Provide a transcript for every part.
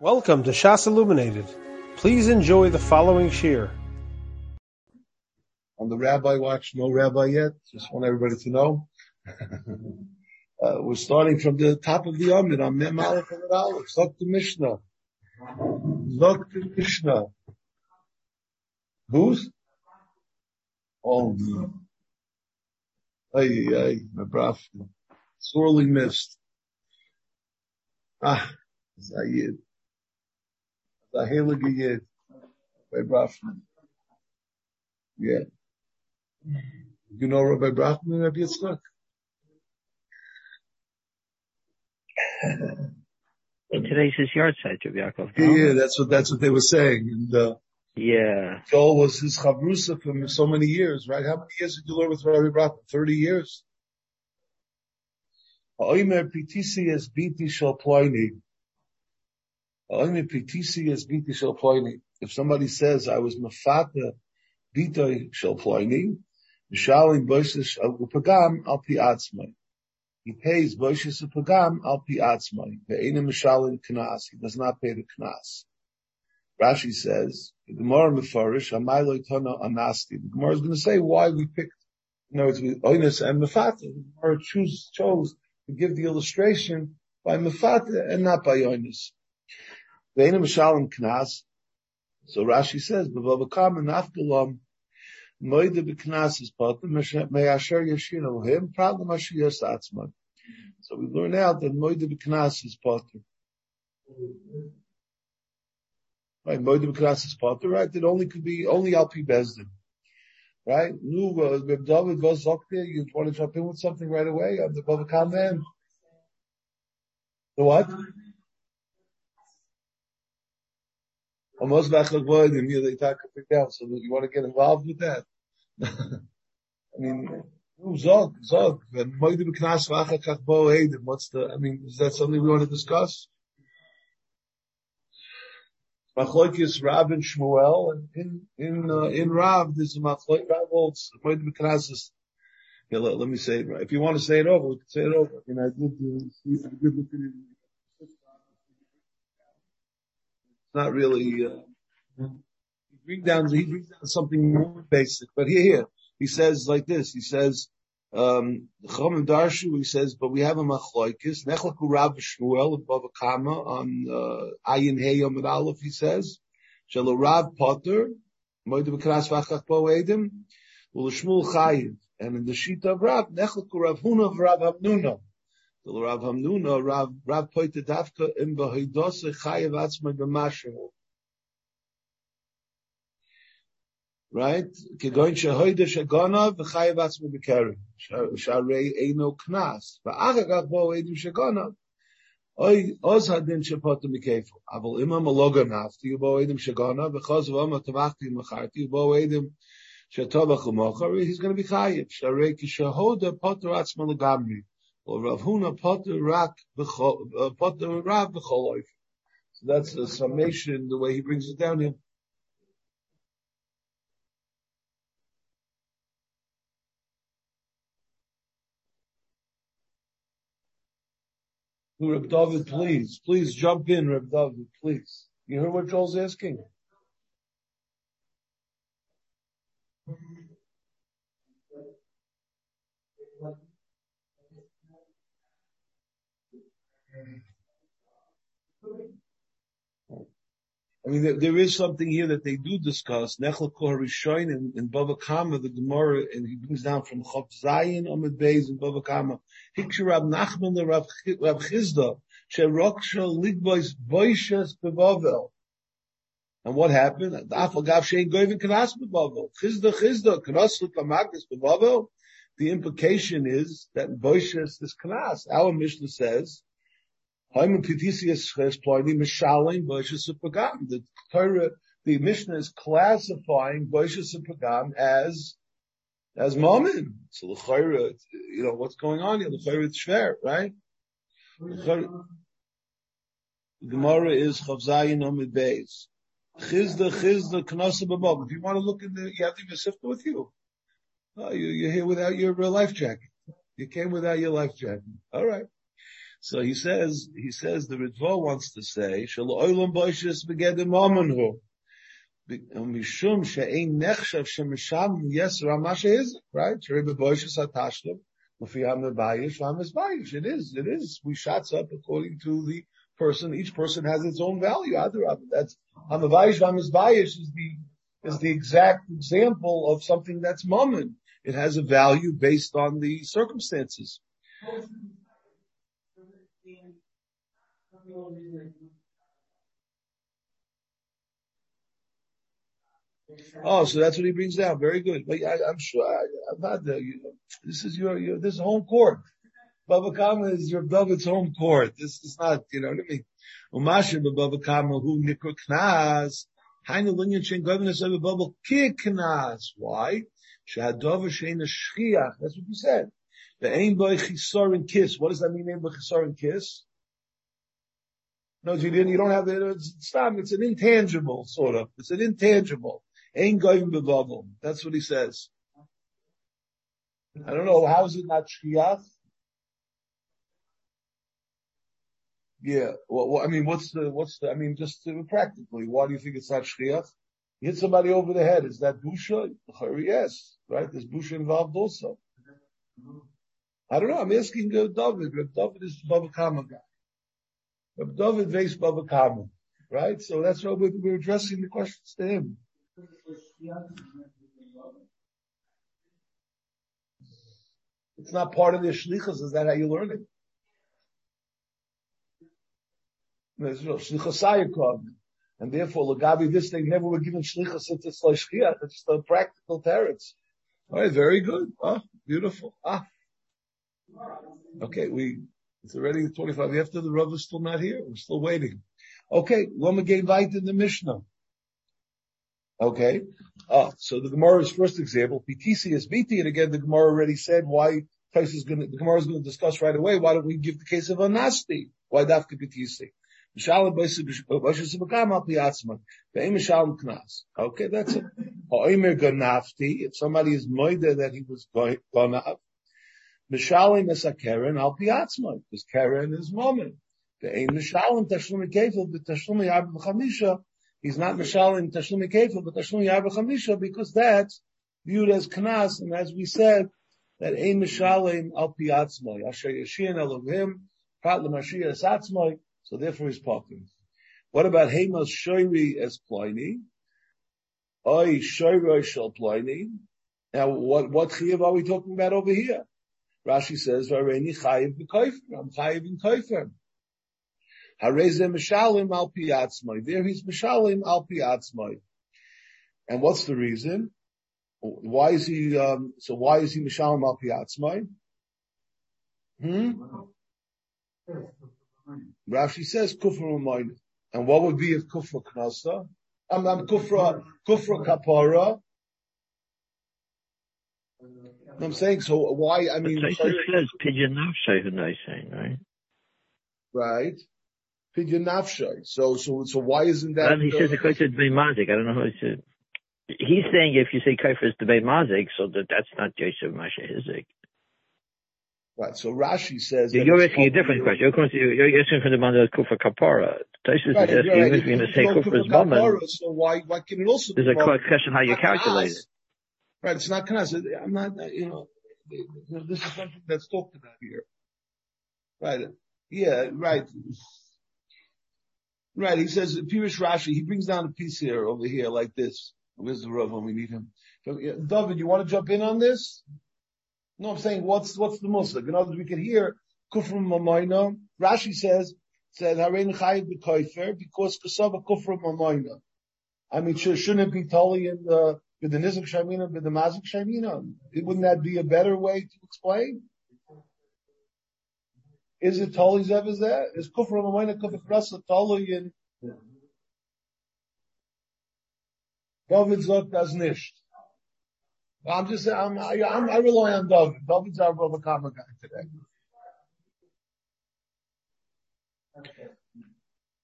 Welcome to Shas Illuminated. Please enjoy the following shir. On the rabbi watch, no rabbi yet. Just want everybody to know. uh, we're starting from the top of the Amid on Mem Aleph and Aleph. Zok the Mishnah. Zok the Mishnah. Who's? Oh, no. Ay, ay, my braf. Sorely missed. Ah, Zayid. The heilige Yid by Brachman. Yeah. You know Rabbi Brachman and Rabbi Yitzchak? And today's his yahrzeit, Rabbi Yaakov. Yeah, yeah, that's what that's what they were saying. And uh, Yeah. Joel was his chavrusa for so many years, right? How many years did you learn with Rabbi Brachman? Thirty years. Oimer pitisi es biti shel ploini. If somebody says I was mafata bitoy shel ploini, mishalim boishes pagam al pi atzmai. He pays boishes pagam al pi atzmai. Ve'ena mishalim knas. He does not pay the knas. Rashi says the Gemara mefarish amaylo tana anasti. The Gemara is going to say why we picked. In other words, oinus and mafata. The Gemara choose chose to give the illustration by mafata and not by oinus. Ve'ena mishalim knas. So Rashi says, "B'vavakam and afgalam moide b'knas is potter me'asher yashinu him problem ashiyas atzman." So we learn out that moide b'knas is potter. Right, moide b'knas is potter. Right, it only could be only alpi bezdin. Right, nu uh, Reb David was there. You want to jump in with something right away on the Bavakam man? The what? They talk it. So you want to get involved with that? I mean, zog, zog. What's the, I mean, is that something we want to discuss? Machlokes Rav and Shmuel, and in, in, uh, in Rav, there's a machlok, holds, yeah, let, let me say it. If you want to say it over, we can say it over. I mean, I did, uh, it. It's not really, uh, he brings down, he brings down something more basic, but here, here, he says like this, he says, um, Darshu, he says, but we have a machloikis, Nechlaku Rav Shmuel above a comma, on, uh, Ayin Hey Yom Aleph, he says, Shalo Rav Potter, Moed B'Kras V'Achach Bo Edim, Ul Shmuel Chayiv, and in the sheet of Rav, Nechlaku Rav Huna of Rav Hamnuna, the Rav Hamnuna, Rav, Rav Atzmai B'Mashahu, right? Kegoin v'chayev atzmi b'keren. Sharei eino knas. Bo u'mochar, he's going to be chayev. Atzma legamri. Or Rav Huna poter rak v'chol. So that's the summation, the way he brings it down here. Reb David, please, please jump in, Reb David, please. You heard what Joel's asking? I mean, there, there is something here that they do discuss. Nechel Koharishoin in, in Bava Kama, the Gemara, and he brings down from Chav Zayin Amid Beis in Bava Kama. Hikshu Rab Nachman the Rab, Chizda, Sheroksha Ligbois Boishes Bevavel. And what happened? The Afagav Shein Goyvin Kanas Bevavel. Chizda Chizda, Kanas Lukamakas Bevavel. The implication is that Boishes is Kanas. Our Mishnah says, the Torah, the Mishnah is classifying Boishas Pagam as as Mammon. So the Chayra, you know, what's going on here? The Chayra is Shver, right? The Gemara is Chavzayin Omid Beis. Chizda, Chizda, Knasa Babab. If you want to look in the, you have the Sifta with you. Oh, you. You're here without your uh, life jacket. You came without your life jacket. All right. So he says, he says the Ritva wants to say, Shal oilam begedim omenhu. Yes ramasha is, right? It is, it is. We shots up according to the person. Each person has its own value. That's Hamabayish Hamizbayish is the is the exact example of something that's moment. It has a value based on the circumstances. Oh, so that's what he brings down. Very good. But I, am sure I, am not there. You this is your, your this is home court. Baba Kama is your David's home court. This is not, you know what I mean. Umasha Baba Kama who nikra knas. Hainu linyan shen governors of Baba knas. Why? Shahadova shein shchiach. That's what you said. The ain boy chisorin kiss. What does that mean? Ain boy chisorin kiss. No, you didn't. You don't have it. It's, stop. It's an intangible sort of. It's an intangible. Ain't going bebubble. That's what he says. I don't know. How is it not shkiach? Yeah. Well, well, I mean, what's the, what's the, I mean, just uh, practically, why do you think it's not shkiach? You hit somebody over the head. Is that busha? Yes. Right? There's busha involved also. I don't know. I'm asking uh, David. David is Baba Kama guy. David. Right? So that's why we're, we're addressing the questions to him. It's not part of the shlichus. Is that how you learn it? There's no And therefore, Lagabi, this thing never were given shlichus since it's. It's just a practical teretz. All right, very good. Ah, beautiful. Ah. Okay, we, it's already 25. After the Rav is still not here. We're still waiting. Okay, Loma gave light in the Mishnah. Okay. Uh, so the Gemara's first example, PTC is BT, and again, the Gemara already said why Tais is going to, the Gemara is going to discuss right away, why don't we give the case of Anasti? Why Dafka PTC? Okay, that's it. If somebody is moida that he was gone up, Mishalim is a Karen al piatzma, because Karen is moment. The aim Mishalim tashlumi kefil, but tashlumi yab chamisha, He's not Mishal in Tashlumi Kefil, but Tashlumi Yarba Chamisha, because that's viewed as Knas, and as we said, that Ein Mishalim Al Piatzmoy, Asher Yashin Elohim, Prat L'Mashiach Satzmoy, so therefore he's talking. What about Hemas Shoiri as Ploini? Oy Shoiri Shal Ploini. Now, what, what Chiyav are we talking about over here? Rashi says, Vareni Chayiv B'Koifer, I'm Chayiv in Koifer. Hareze Mishalim al piatzmai. There he's Mishalim al piatzmai. And what's the reason? Why is he, um, so why is he Mishalim al piatzmai? Hmm? Rashi says kufra umayna. And what would be if kufra knasa? I'm, I'm kufra, kufra kapara. I'm saying, so why, I mean. It says pigeon nafshay, saying, right? Right. So, so, so why isn't that? Well, he says the kosher is mazik. I don't know how to. He's saying if you say kosher is debate mazik, so that that's not Yosef Masha Hizik. Right. So Rashi says you're asking a different question. You're, you're asking for the man that's kufa kapara. Taisus right, is asking if you're going to say kufa is. So why why can it also? There's a question how you calculate it. Right. It's not knas. I'm not. You know, this is something that's talked about here. Right. Yeah. Right. Right, he says, Pirish Rashi, he brings down a piece here, over here, like this. Where's the Rav when we need him? David, you want to jump in on this? No, I'm saying, what's, what's the muslim? In other words, we can hear Kufrum Mamayna. Rashi says, said, Harein Chayiv B'Koifer, because Kasava Kufrum Mamayna. I mean, shouldn't it be totally in the, with the Nizik Shamina, with the Mazik Shamina? Wouldn't that be a better way to explain? Is it totally zev is there? Is kufr mamayna kufr krasa totally in? David zot does nicht. I'm just, I'm, I, I'm, I rely on David. David's our Bava Kama guy today.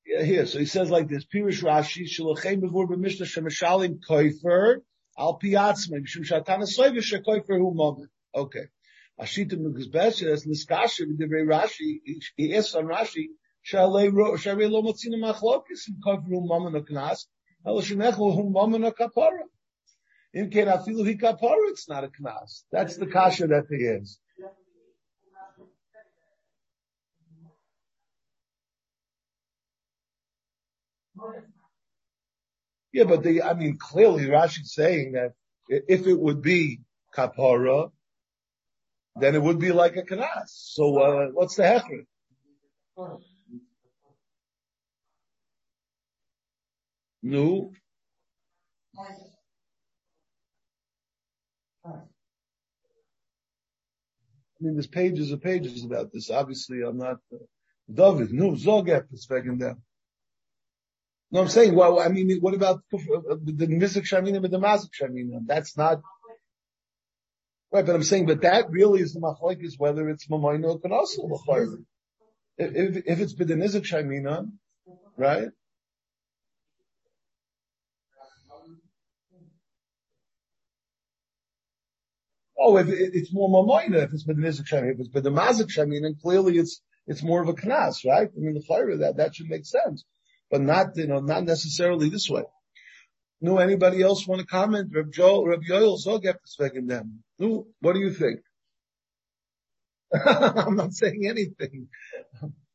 Yeah, here. So he says like this, Pirish Rashi, Shalachem bevor b'mishnah shemishalim koifer, al piatzma, mishum shatana soivish koifer hu moment. Okay. Ashita Mugzbeshes, Niskasha, Divrei Rashi, he asks on Rashi, Shalei Lo Motzina Machlokis, in Kavru Mammon Knas, El Shenechu Hum Mammon Kapara. In Ken Afilu Hi Kapara, it's not a Knas. That's the Kasha that there is. Yeah, but the, I mean, clearly Rashi's saying that if it would be kapara, then it would be like a kanas. So, uh, what's the hecher? No. I mean, there's pages and pages about this. Obviously, I'm not, uh, David, no, Zogep is begging them. No, I'm saying, well, I mean, what about the Mizik Shamina and the Mazik Shamina? That's not, right, but I'm saying, but that really is the Machlaik is whether it's Mamayno or Kanasal, if, if it's Bidenizik Shamina, right? Oh, if it, it's more Mamayna, if it's Bidenizik Shamina, if it's Bidemazik Shamina, clearly it's, it's more of a Knas, right? I mean, the that, that should make sense but not, you know, not necessarily this way. No, anybody else want to comment? Reb Joel, Reb Yoel Zogep is them. No, what do you think? I'm not saying anything.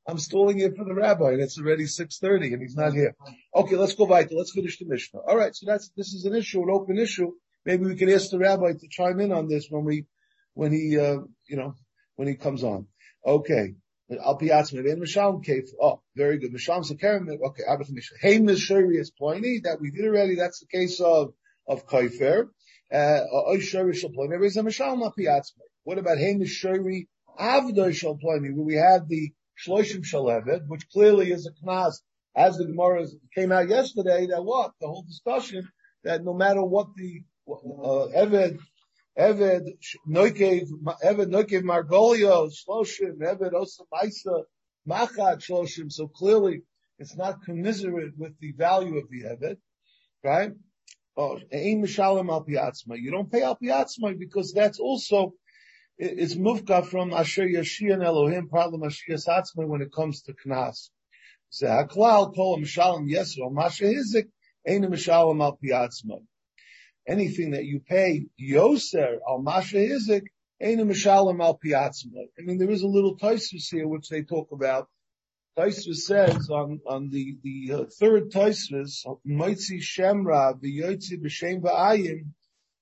I'm stalling it for the rabbi and it's already 6.30 and he's not here. Okay, let's go back. Let's finish the Mishnah. Alright, so that's, this is an issue, an open issue. Maybe we can ask the rabbi to chime in on this when we, when he, uh, you know, when he comes on. Okay. Al piatzma ben Misham Kef. Oh, very good. Misham Sakarim. Okay, Abba Mishnah. Hey Mishari is Ploini. That we did already. That's the case of of Kaifer. Uh, Oishari Shal Ploini. A Misham Al. What about Hey Mishari Avdor Shal Ploini? Where we have the Shloshim Shaleved, which clearly is a Knas. As the Gemara came out yesterday, that what the whole discussion that no matter what the uh, Eved Eved Noikev, Eved Noikev Margolio, Shloshim, Eved Osamaisa, Machat Shloshim. So clearly, it's not commiserate with the value of the Eved, right? Oh, Al. You don't pay Al because that's also, it's mufka from Asher Yashian Elohim, problem Asher Satzma when it comes to Knas. So Haklal Kol Mishalim Yesro, Masha Hizik, Ein Al anything that you pay yoser al masha hizik ain't a mishalim al piatzma. I mean, there is a little Tosfos here which they talk about. Tosfos says on on the the uh, third Tosfos, Moitzi Shemra v'Yotzi b'Shem v'Ayim,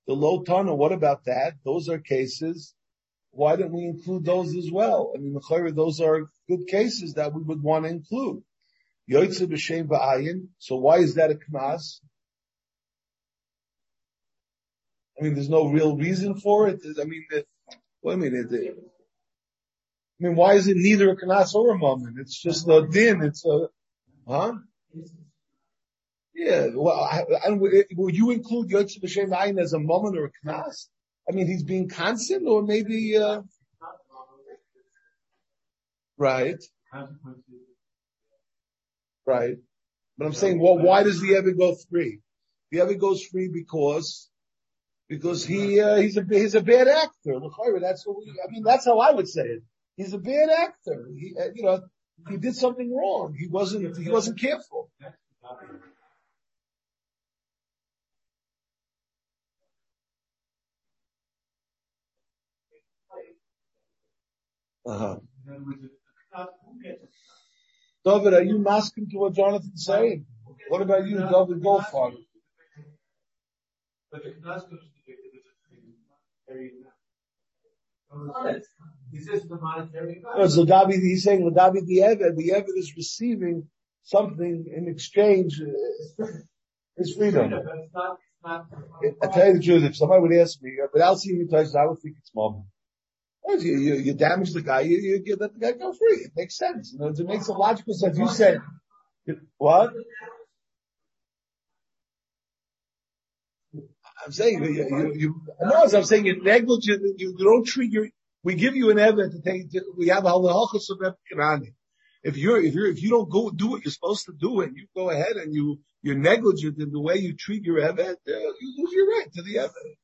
the low tunnel. What about that? Those are cases. Why don't we include those as well? I mean, those are good cases that we would want to include. Yotzi b'Shem v'Ayim. So why is that a knas? I mean, there's no real reason for it. I mean, it, what I mean, it, it, I mean, why is it neither a kanas or a moment? It's just a din. It's a, huh? Yeah. Well, I, I, will you include Yotze B'Shem Ayin as a moment or a knas? I mean, he's being constant or maybe, uh, right. Right. But I'm saying, well, why does the ever go free? The ever goes free because because he uh, he's a he's a bad actor. That's what we, I mean. That's how I would say it. He's a bad actor. He, uh, you know, he did something wrong. He wasn't he wasn't careful. Uh-huh. David, are you masking to what Jonathan's saying? What about you, David Goldfarb? But the monetary value. So Gabi, he's saying Gabi the Eved, the Eved is receiving something in exchange. Uh, his freedom. I tell you the truth, if somebody would ask me, without seeing me touch, I would think it's mom. You, you, you damage the guy, you, you, you let the guy go free. It makes sense. You know, it makes a logical sense. You said, what? I'm saying you, you, you no, I'm saying you're negligent. You, don't treat your. We give you an evidence to take. We have halachas of Kirani. If you're if you're if you don't go do what you're supposed to do and you go ahead and you you're negligent in the way you treat your evidence, you lose your right to the evidence.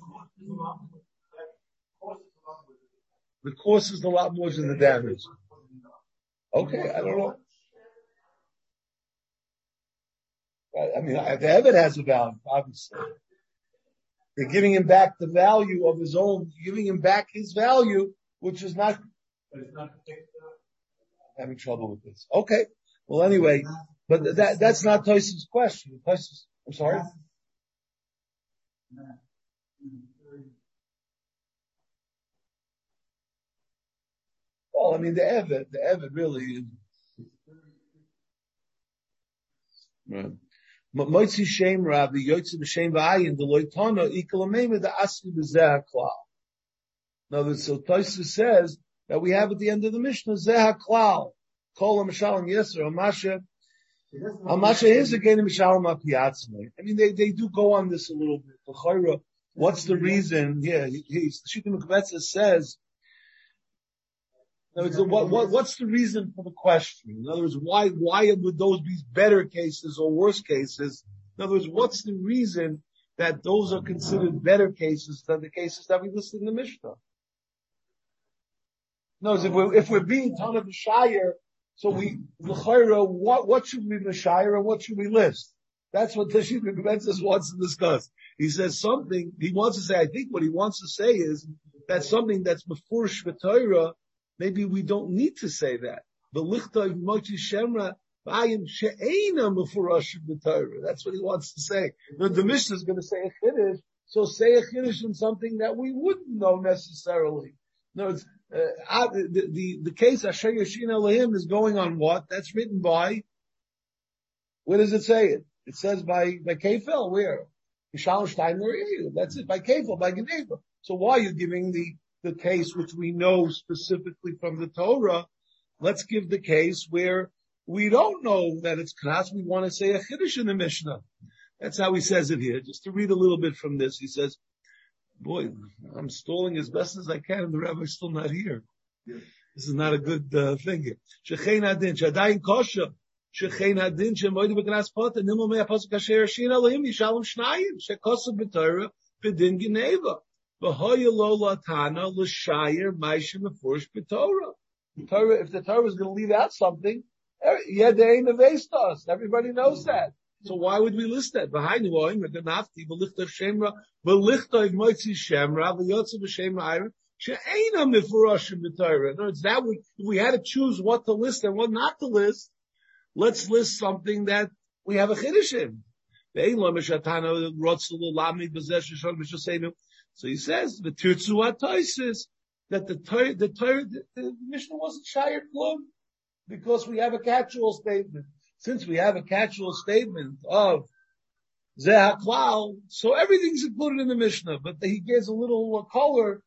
The cost is a lot more than the damage. Okay, I don't know. I mean, the Evid has a value, obviously. They're giving him back the value of his own, giving him back his value, which is not. I'm having trouble with this. Okay. Well, anyway, but that that's not Tyson's question. Tyson's, I'm sorry. Well, I mean, the Evid, the Evid really is. Right. Moitzi Shem Rabbi, Yotzi B'Shem V'ayin, the Loitana, Ikalamema, the Asli B'Zeh Klal. Now, so Tosa says that we have at the end of the Mishnah, Zeh Klal, Kol and Yeser, Amasha, Amasha is again Mishal Mapiatzme. I mean, they, they do go on this a little bit. What's the reason? Yeah, he, he's, Shita says, words, what, what, what's the reason for the question? In other words, why, why would those be better cases or worse cases? In other words, what's the reason that those are considered better cases than the cases that we listed in the Mishnah? In other words, if we're, if we're being ton of Shire, so we, what, what should we be Shire and what should we list? That's what Tashit Mekomenzis wants to discuss. He says something, he wants to say, I think what he wants to say is that something that's before Shvatayra maybe we don't need to say that. The lichta mochi shemra b'ayim she'ena mufurashim b'Torah. That's what he wants to say. The, the Mishnah is going to say a chiddush, so say a chiddush in something that we wouldn't know necessarily. No, it's, uh, the, the, the case Asher Yashin Elohim is going on what? That's written by, where does it say it? It says by, by Kefel, where? Yishalom Shnayim, that's it, by Kefel, by Geneva. So why are you giving the, the case which we know specifically from the Torah. Let's give the case where we don't know that it's Knas. We want to say a Chiddush in the Mishnah. That's how he says it here. Just to read a little bit from this, he says, boy, I'm stalling as best as I can and the rabbi's still not here. This is not a good uh, thing here. Shechein adin, shadayin kosher. Shechein adin, shemoidi b'knas pota, nimu mei apasuk asher shin alim, yishalom shnayim, shekosu b'torah, b'din geneva. If the Torah is going to leave out something, yeah, they ain't us. Everybody knows that. So why would we list that? Other words, that we, if we had to choose what to list and what not to list, let's list something that we have a chiddush in. So he says the Tirtzu Atoisis that the Torah, the the, the Mishnah wasn't Shire Klum because we have a catch-all statement. Since we have a catch-all statement of Zehaklal, so everything's included in the Mishnah, but he gives a little color,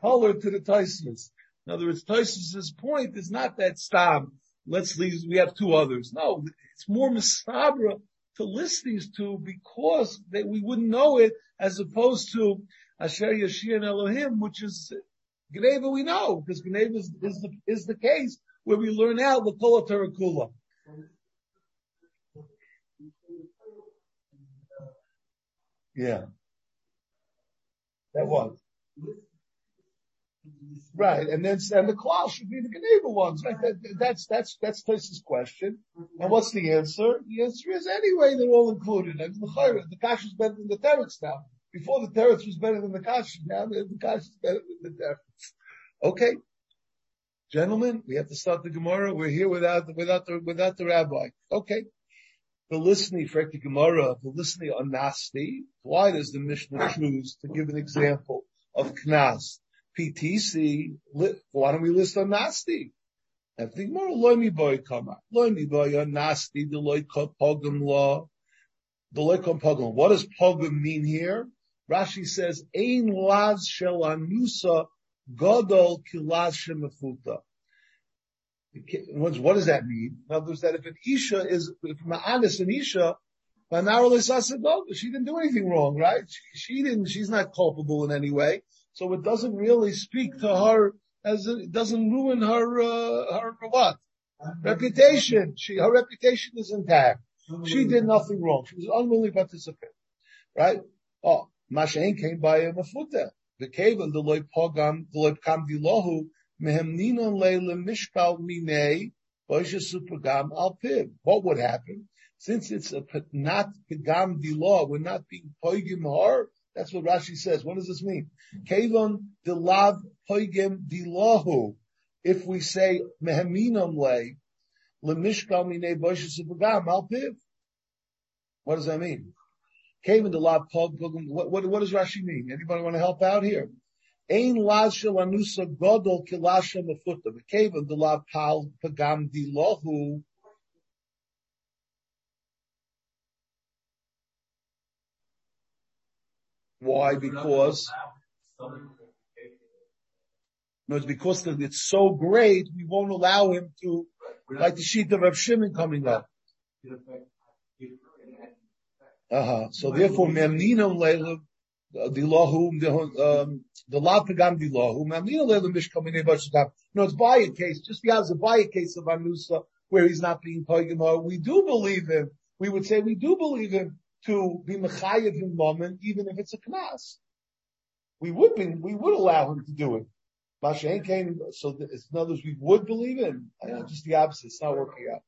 color to the Taisus. In other words, Taisus's point is not that stam. Let's leave, we have two others. No, it's more misabra to list these two because they, we wouldn't know it as opposed to Asher Yashir and Elohim, which is Gneva we know, because Gneva is, is, the, is the case where we learn out the Kula Tarakula. Yeah. That was. Right, and then and the clause should be the Geneva ones. Right? That, that's that's that's Tosis' question. And what's the answer? The answer is anyway they're all included. And the the Kash is better than the Teretz now. Before the Teretz was better than the Kash. Now the, Kash is better than the Teretz. Okay, gentlemen, we have to start the Gemara. We're here without without the without the rabbi. Okay. The listening for the Gemara, the listening on Nasti. Why does the Mishnah choose to give an example of Knas? PTC, why don't we list Nasti? I think more loimi boy come out. Loimi boy on Nasti, the loy pogum law. The loy pogum. What does pogum mean here? Rashi says, Ein laz shel anusa godol kilaz shemafuta. What does that mean? In other words, that if an Isha is, if Ma'anis an Isha, she didn't do anything wrong, right? She, she, didn't, she's not culpable in any way. So it doesn't really speak to her as it doesn't ruin her, uh, her what? Reputation. She, her reputation is intact. She did nothing wrong. She was an unwilling participant. Right? Oh, Mashain came by a mafuta. the kavan the loy pogam the loy pagam dilohu mehemnina leile mishkal pagam al piv. What would happen? Since it's a not pagam dilah, we're not being poigim har. That's what Rashi says. What does this mean? Kavan dilav poigim dilahu. If we say meheminam le lemishkal minei pagam al piv. What does that mean? Kavan dilav pogim. What, what, does Rashi mean? Anybody want to help out here? Ein laz shel anusa godol kilasha mefuta. V'kevan delav pal pagam dilohu. Why? Because no, it's because it's so great, we won't allow him to, like the sheet of Rav Shimon coming up. Uh huh. So therefore, memninam leilu dilahu um, the lav pagam dilahu mamnina leilu mishkam minei b'shadam. No, it's by a case, just because a by a case of anusa where he's not being pagam. We do believe him. We would say we do believe him to be mechayev in moment, even if it's a knas. We would be, we would allow him to do it. Masha came, so in other words, we would believe him. Just the opposite. It's not working out.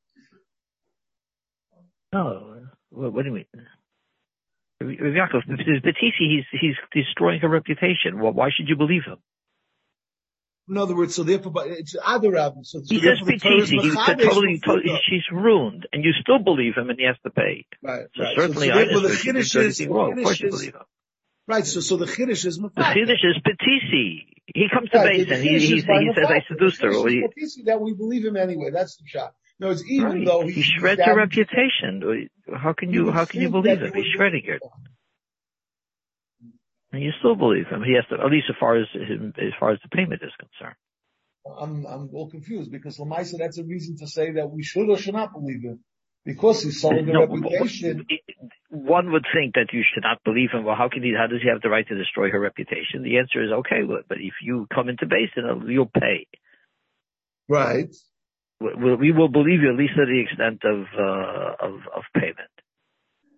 No, what, do you mean? Yaakov, if Batisi, he's, he's destroying her reputation. Well, why should you believe him? In other words, so therefore, but it's other rabbis. So, he says Batisi, he's totally, totally, she's ruined, and you still believe him, and he has to pay. Right. So right. certainly, so, so I therefore, the just is, wrong. Of course, you believe him. Right. So, so the chiddush is The chiddush is Batisi. He comes to right, base and he, he, he says, "I seduced her." Well, he, that we believe him anyway. That's the shot. No, it's even right. though he, he shreds her reputation. How can you? How can you believe him? He's shredding it. And you still believe him. He has to, at least as far as as far as the payment is concerned. I'm I'm all confused because Lamaisa, that's a reason to say that we should or should not believe him because he's selling the no, reputation. One would think that you should not believe him. Well, how can he? How does he have the right to destroy her reputation? The answer is okay, but if you come into basin, you'll pay. Right. We, we will believe you at least to the extent of uh, of, of payment.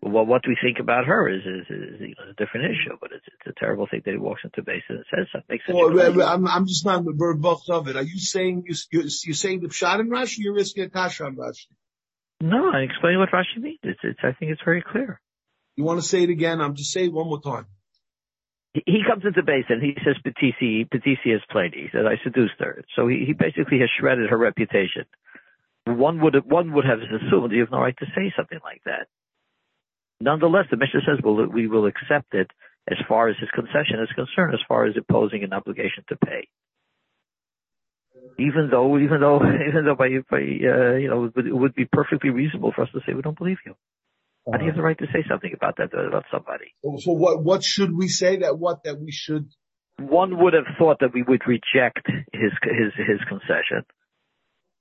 Well, what we think about her is is, is, is a different issue, but it's, it's a terrible thing that he walks into base and says something. Makes well, I'm, I'm just not the bird of it. Are you saying you you're, you're saying the pshat in Rashi? You're risking a kasha on Rashi. No, I explain what Rashi means. It's, it's I think it's very clear. You want to say it again? I'm just saying it one more time. He, he comes into base and he says Patisi Patisi has played. He said I seduced her, so he, he basically has shredded her reputation. One would one would have assumed you have no right to say something like that. Nonetheless, the Mishnah says well, we will accept it as far as his concession is concerned, as far as imposing an obligation to pay. Even though, even though, even though by, by uh, you know, it would, be perfectly reasonable for us to say we don't believe you. Uh-huh. Do you have the right to say something about that about somebody? So what what should we say that what that we should? One would have thought that we would reject his his his concession.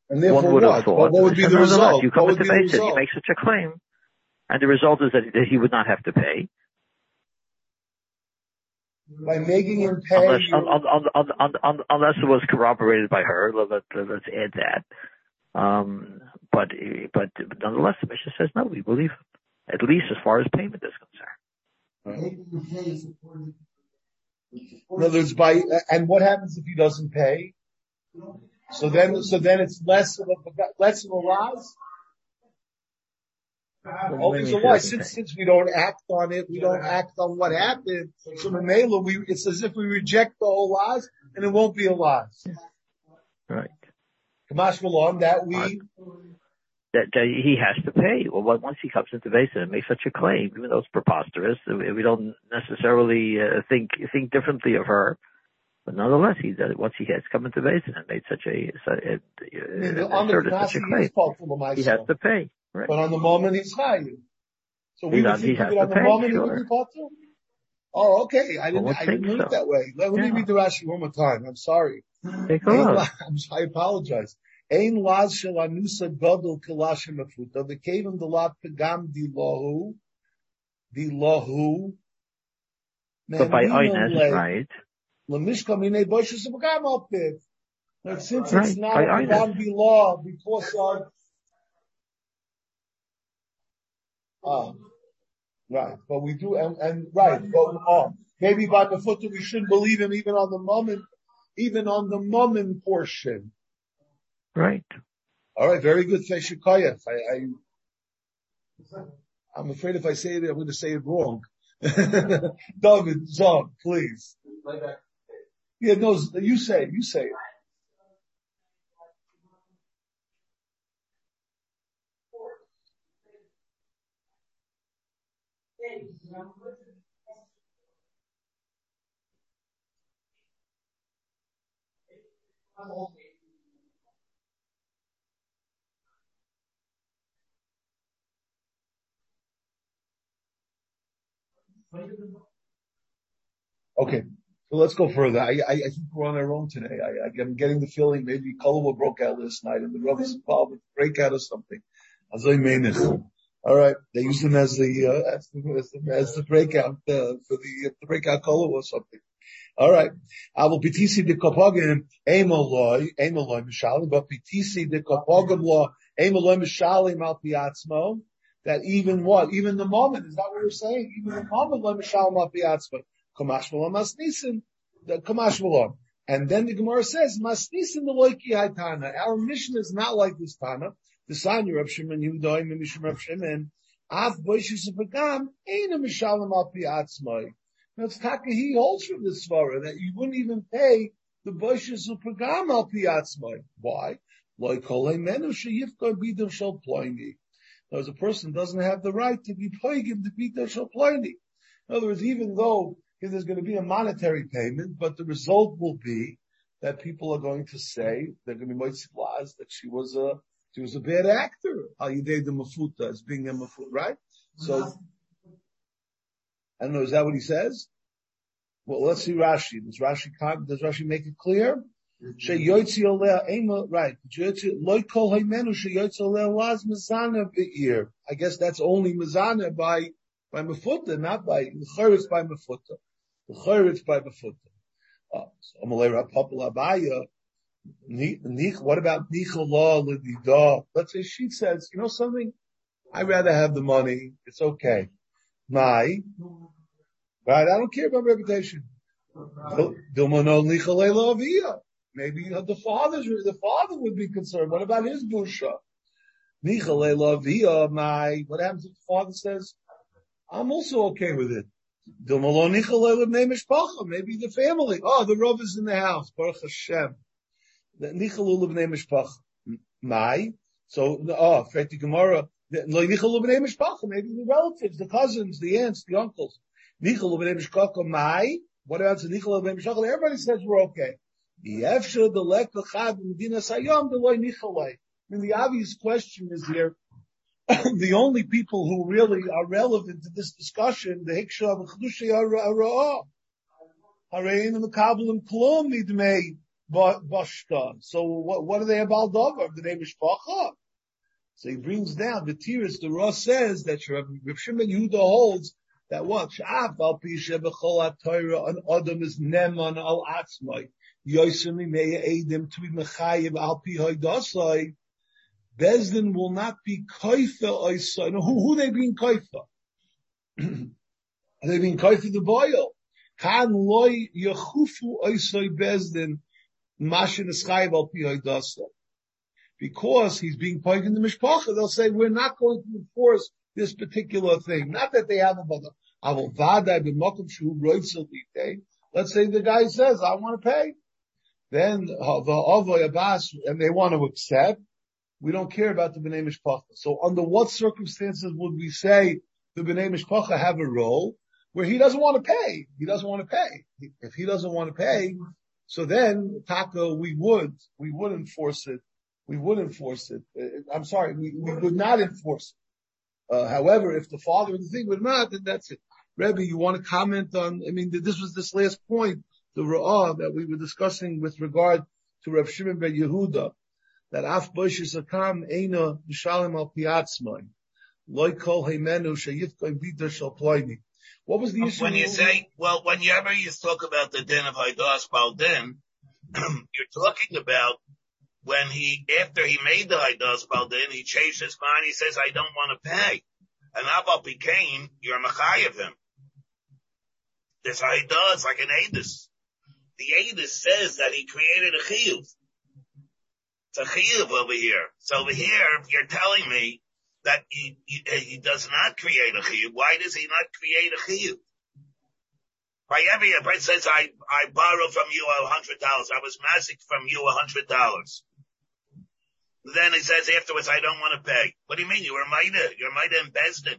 And therefore, One would what? have thought. What, what would be the result? You come what into basis, you make such a claim, and the result is that, that he would not have to pay. By making him pay, unless, un, un, un, unless it was corroborated by her. Let, us add that. Um, but but nonetheless, the Mishnah says no. We believe at least as far as payment is concerned. In other words, by and what happens if he doesn't pay? So then, so then it's less of a less of a loss. Always a lie. Since since we don't act on it, we don't act on what happened. So Mamela, we it's as if we reject the whole loss, and it won't be a loss. Right. Kamash Malon, that we that, that, he has to pay. Well, once he comes into basin and makes such a claim, even though it's preposterous, we don't necessarily uh, think think differently of her. But nonetheless, he does, once he has come into basin and made such a, such a, I mean, such a claim, he has to pay. Right. But on the moment he's chayiv. So we would think he on the pay, moment sure. he would be potter. Oh, okay. I didn't, Well, I didn't read it that way. Let, let me Yeah. read the Rashi one more time. I'm sorry. Take a look. I'm sorry, I apologize. Ein laz shel anusa gadol kilashim afuta. The kevim delav pegam dilahu. Dilahu. But by Mehemino Oines, right? Lemishka minei boshus pegam. But since Right, it's not by pegam dilah because of, ah, Right, but we do, and, and right, but oh, maybe by the foot we shouldn't believe him even on the moment, even on the moment portion. Right. All right, very good, Feshikoyev. I, I, I'm afraid if I say it, I'm going to say it wrong. David, Zog, please. Yeah, no, you say it, you say it. Okay, so let's go further. I, think we're on our own today. I, am getting the feeling maybe Kolova broke out last night and the Rav involved with breakout or something. All right, they use them as the uh, as the as the, as the breakout uh, for the the breakout color or something. All right, I will PTC the kopogim emoloi emoloi mishalim, but PTC the kopogim law emoloi mishalim al piatzmo. That even what even the moment is that what you're saying? Even the moment lo mishalim al piatzmo. Kamash malom masnisim the kamash malom. And then the Gemara says masnisim the loiki haitana. Our Mishnah is not like this Tana. The son of Rav Shimon Yehuda Mishum Rav Shimon, Av Boishis V'Gam, Ein a Mishalem Al Pi Atzmai. Now it's Taka, he holds from the Svara that you wouldn't even pay the Boishis V'Gam Al Pi Atzmai. Why? Loi Kolei Menu Sheyifka Bidam Shal Ploini. Because a person doesn't have the right to be poigim to Bidam Shal Ploini. In other words, even though there's going to be a monetary payment, but the result will be that people are going to say, they're going to be moitzilaz, that she was a, she was a bad actor. Al Yidei the Mafuta as being a Mafuta, right? So, I don't know, is that what he says? Well, let's see Rashi. Does Rashi, does Rashi make it clear? Sheyotzi oleh ema, right. Loy kol haymenu sheyotzi oleh laz mezana be'ir. I guess that's only mezana by, by Mafuta, not by, the by Mafuta. The by Mafuta. Uh, so Amalei Rapapal Abaya, what about Nichala Lidida? Let's say she says, you know something? I'd rather have the money. It's okay. My, right? I don't care about reputation. Maybe the father's, the father would be concerned. What about his busha? My, what happens if the father says, I'm also okay with it? Maybe the family. Oh, the Rav is in the house. Baruch Hashem. Nichalul b'nei mishpach. Mai. So, oh, Feti Gemara. Nichalul b'nei mishpach. Maybe the relatives, the cousins, the aunts, the uncles. Nichalul b'nei mishpach. Oh, mai. What about the nichalul b'nei mishpach? Everybody says we're okay. Yefsha the lek l'chad medina sayom loy nichalei. I mean, the obvious question is here, the only people who really are relevant to this discussion, the hiksha of chdushi ha'ra'ah. Harein and the kabbalim klum nidmei bashta. So what, what are they about Dover? The name is Mishpacha? So he brings down the tears. The Ross says that Rav Shimon Yehuda holds that what Sha'af al pi shebechol Torah an adam is neman al atzmai yosim meya edim to be mechayiv al pi hoydasai. Bezdin will not be koifa oisai. Now, who, who they being koifa? are they being koifa the boil? Kan loy yechufu oisai bezdin Mashin because he's being pointed in the mishpacha, they'll say we're not going to enforce this particular thing. Not that they have a mother. Let's say the guy says, "I want to pay." Then the and they want to accept. We don't care about the bnei mishpacha. So, under what circumstances would we say the bnei mishpacha have a role where he doesn't want to pay? He doesn't want to pay. If he doesn't want to pay, so then, taka, we would, we would enforce it. We would enforce it. Uh, I'm sorry, we, we would not enforce it. Uh, however, if the father of the thing would not, then that's it. Rebbe, you want to comment on, I mean, this was this last point, the Ra'ah that we were discussing with regard to Rav Shimon ben Yehuda, that Af Boishis Akam Eina Mishalim al Piatzmai, Loi Kol Heimenu Sheyifkoim Bita Shal Ploini. What was the issue? When you say, well, whenever you talk about the din of Haidas Baldin, you're talking about when he, after he made the Haidas Baldin, he changed his mind. He says, I don't want to pay. And Abba became, you're Machayev him. He does, like an Adis. The Adis says that he created a Chiyuv. It's a Chiyuv over here. So over here, if you're telling me that he, he, he does not create a Chiyuv, why does he not create a Chiyuv? By every, it says I, I borrow from you a hundred dollars, I was mazik from you a hundred dollars. Then he says afterwards, I don't want to pay. What do you mean? You were Maida. You're Maida in Besdin.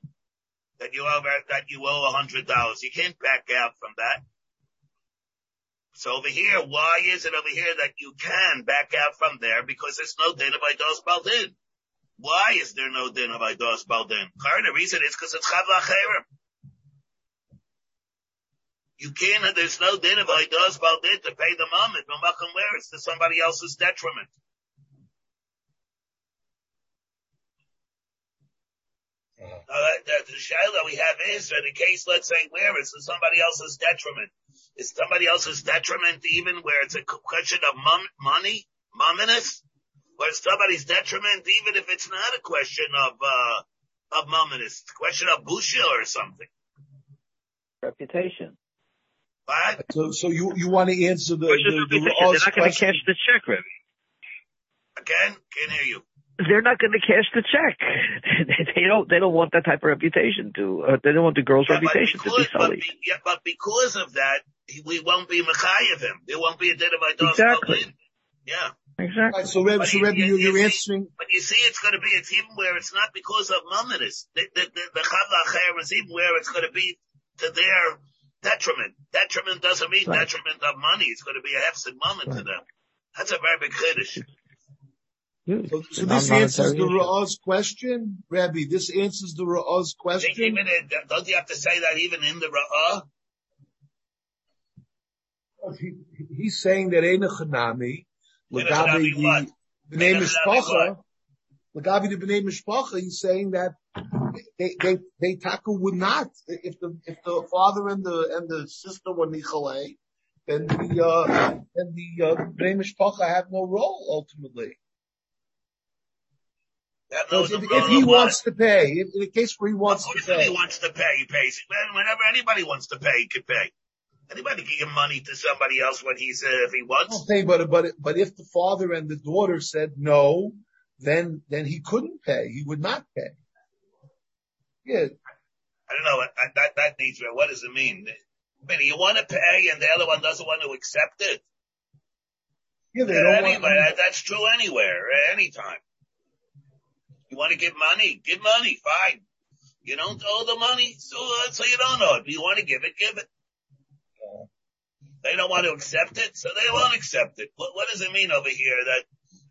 That you owe, that you owe a hundred dollars. You can't back out from that. So over here, why is it over here that you can back out from there? Because there's no din of Idos Baldin. Why is there no din of Idos Baldin? The reason is because it's Chavla You can't, there's no din of Idos Baldin to pay the moment, no matter where it's to somebody else's detriment. Uh, the, the shaila we have is that in case, let's say, where it's to somebody else's detriment. Is somebody else's detriment even where it's a question of money, mominous? Where it's somebody's detriment even if it's not a question of, uh, of mominous. It's a question of busha or something. Reputation. What? So, so you, you want to answer the, Question the, of the. They're not going to cash the check, Rebbe. Again? Can't hear you. They're not going to cash the check. they don't. They don't want that type of reputation to. Uh, they don't want the girl's Yeah, but reputation to be because, but, sullied. be, yeah, but because of that, we won't be Machayev him. There won't be a din of Idos Exactly. Baldin. Yeah. Exactly. Right, so Rebbe, But so you- Rebbe, you- you're, you you're see- answering, But you see, it's going to be, it's even where it's not because of mominous. The, the, the, the Chavla Acher is even where it's going to be to their detriment. Detriment doesn't mean Right. detriment of money. It's going to be a hefsed moment to them. That's a very big chiddush. so, so this answers the non-monetary. Ra'az question? Rebbe, this answers the Ra'az Think question? Even in, don't you have to say that even in the Ra'ah? He, he's saying that Eina Chanami, Eina Lagabi the Eina Chanami Mishpacha, Lagabi the B'nai Mishpacha, he's saying that they, they, they tackle would not, if the, if the father and the, and the sister were Nichalei, then the, uh, then the, uh, B'nai Mishpacha have no role ultimately. So if, if he wants to pay, in a case where he wants to pay, he wants to pay, he pays. Whenever anybody wants to pay, he can pay. Anybody can give money to somebody else when he's, uh, if he wants. Okay, but, but, but if the father and the daughter said no, then, then he couldn't pay. He would not pay. Yeah, I don't know. That, that, that needs, what does it mean? I mean, you want to pay and the other one doesn't want to accept it? yeah, they Yeah, don't anyway, want, that's true anywhere, uh, anytime. You want to give money? Give money, fine. You don't owe the money, so, uh, so you don't owe it. You want to give it, give it. They don't want to accept it, so they won't accept it. What, what does it mean over here that,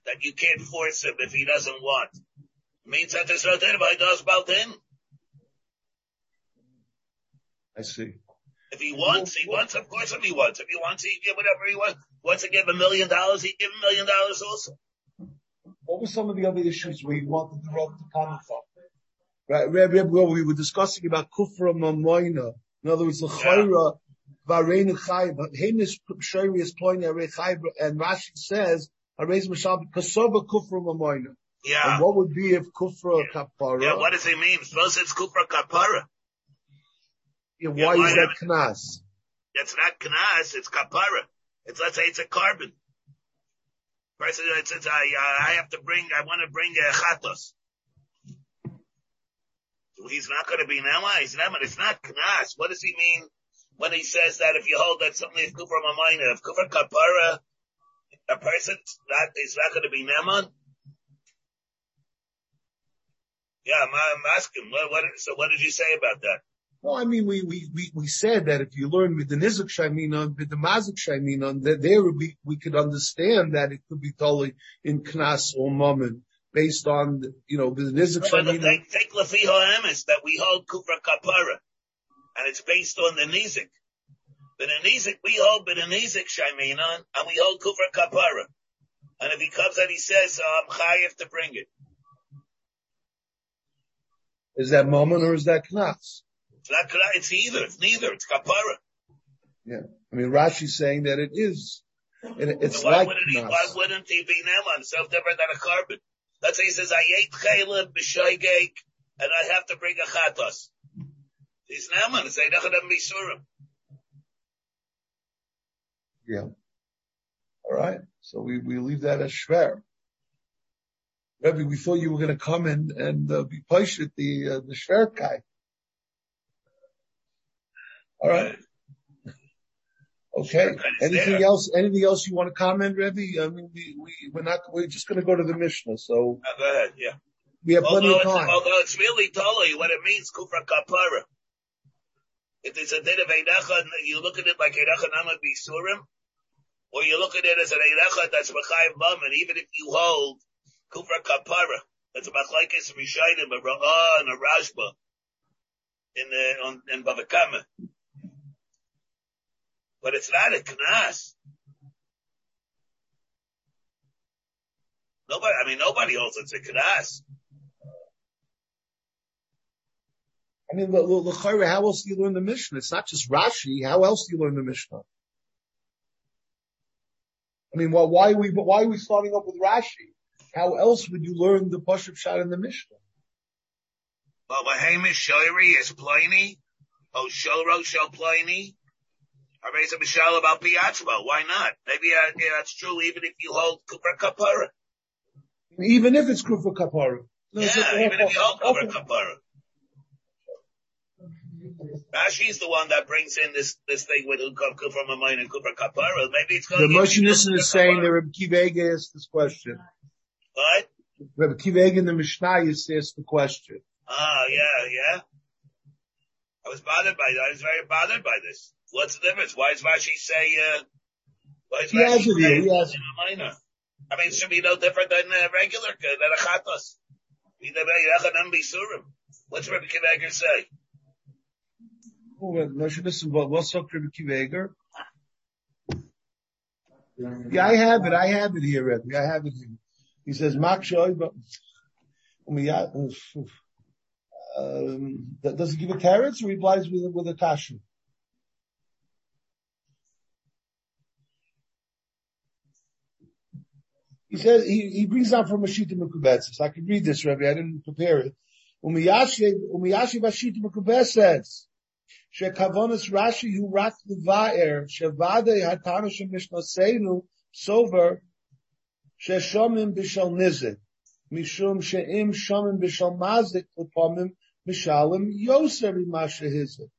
that you can't force him if he doesn't want? It means that there's no din by does Baldin. I see. If he wants, he wants, of course if he wants. If he wants, he give whatever he wants. Wants to give a million dollars, he give a million dollars also. What were some of the other issues where you wanted the rope to come from? Right, well, we were discussing about kufra mamoina. In other words, the chayra, varein chayra, hemish shayrius ploina arei chayra, and Rashi says, arei mashal, kasova kufra mamoina. Yeah. And what would be if kufra kapara? Yeah, what does he mean? Suppose it's Kufra Kapara. Yeah, yeah, why why is that knas? It's not Knas, it's Kapara. It's, let's say it's a carbon. Person, it's, it's, I, uh, I have to bring, I want to bring a chatos. He's not going to be Nema, he's Nema, it's not Knas. What does he mean when he says that if you hold that something is Kufra Mamayna, if Kufra Kapara, a person not, is not going to be Neman? Yeah, I'm, I'm asking, what, what, so what did you say about that? Well, I mean, we, we, we, we said that if you learn with the Nizik Shaiminon, with the Mazik Shaiminon, that there be, we could understand that it could be totally in Knas or Mammon based on, you know, the Well, Shaiminon. take, take Lefiho Emes that we hold Kufra Kapara, and it's based on the Nizik. But the Nizik, we hold but the Nizik Shaiminon, and we hold Kufra Kapara. And if he comes and he says, uh, I'm chayiv to bring it. Is that Mammon or is that Knas? It's not, kra- it's either, it's neither, it's Kapara. Yeah. I mean, Rashi's saying that it is. And it's So why like wouldn't he, why wouldn't he be Neman, self different than a carbon? Let's say he says, I ate Chaylim, B'shoigek, and I have to bring a chatos. He's now going to say Nachadam Bisurim. Yeah. All right. So we, we leave that as shver. Rebbe, we thought you were going to come and, and uh, be pushed at the, uh, the shver guy. All right. Okay. Anything there. else? Anything else you want to comment, Rebbe? I mean, we, we, we're not, we're just going to go to the Mishnah. So Uh, go ahead, yeah. we have plenty Although of it's, time. although it's really totally what it means, kufra kapara. If it's a din of Eirecha, you look at it like Eirecha Namad Bisurim, or you look at it as an Eirecha that's Machayev Bum, and even if you hold kufra kapara, that's a Machlaikis Rishayim, a Ra'ah and a Rashba, in the, on, in Bava Kama. But it's not a Knas. Nobody, I mean, nobody holds it's a Knas. I mean, l- l- how else do you learn the Mishnah? It's not just Rashi. How else do you learn the Mishnah? I mean, well, why are we, why are we starting up with Rashi? How else would you learn the Pashup Shot in the Mishnah? Well, Hamish Shoiri is Pliny. Oh, Shoro Shel Pliny. Areza Mishal about Piachma. Why not? Maybe uh, yeah, that's true even if you hold Cooper Kapara. Even if it's Kufa Kapara. No, Yeah, even if you hold okay. Kapara. Rashi's the one that brings in this, this thing with from a mine and Cooper Kapara. Maybe it's going The to Moshe Nissen is saying that Rabbi Kiva asked this question. What? Rabbi Kiva in the Mishnah is asked the question. Ah, yeah, yeah. I was bothered by that. I was very bothered by this. What's the difference? Why does Rashi say, uh, why does He has it he has in a minor? I mean, it should be no different than uh, regular, uh, than a chatos. Either Yachanam Bisurim. What's Rabbi Akiva Eiger say? Oh, Moshe Nissen, what, what's up, Rabbi Kiva Yeah, I have it. I have it here, Rabbi. I have it here. He says, shoy, but, um, uh, um, um that- does he give a carrots or replies with, with a kasha? He says, he, he brings out from Mashita Mekubetzes. I can read this, Rabbi. I didn't prepare it. Umiyashi, Umiyashi Mashita Mekubetzes. Shekavonis Rashi who rak the va'er. Shevade hatanosh mishnaseinu sover sheshomim b'shal nizik mishum she'im shomim b'shal mazik l'pomim mishalim yoser b'ma shehizik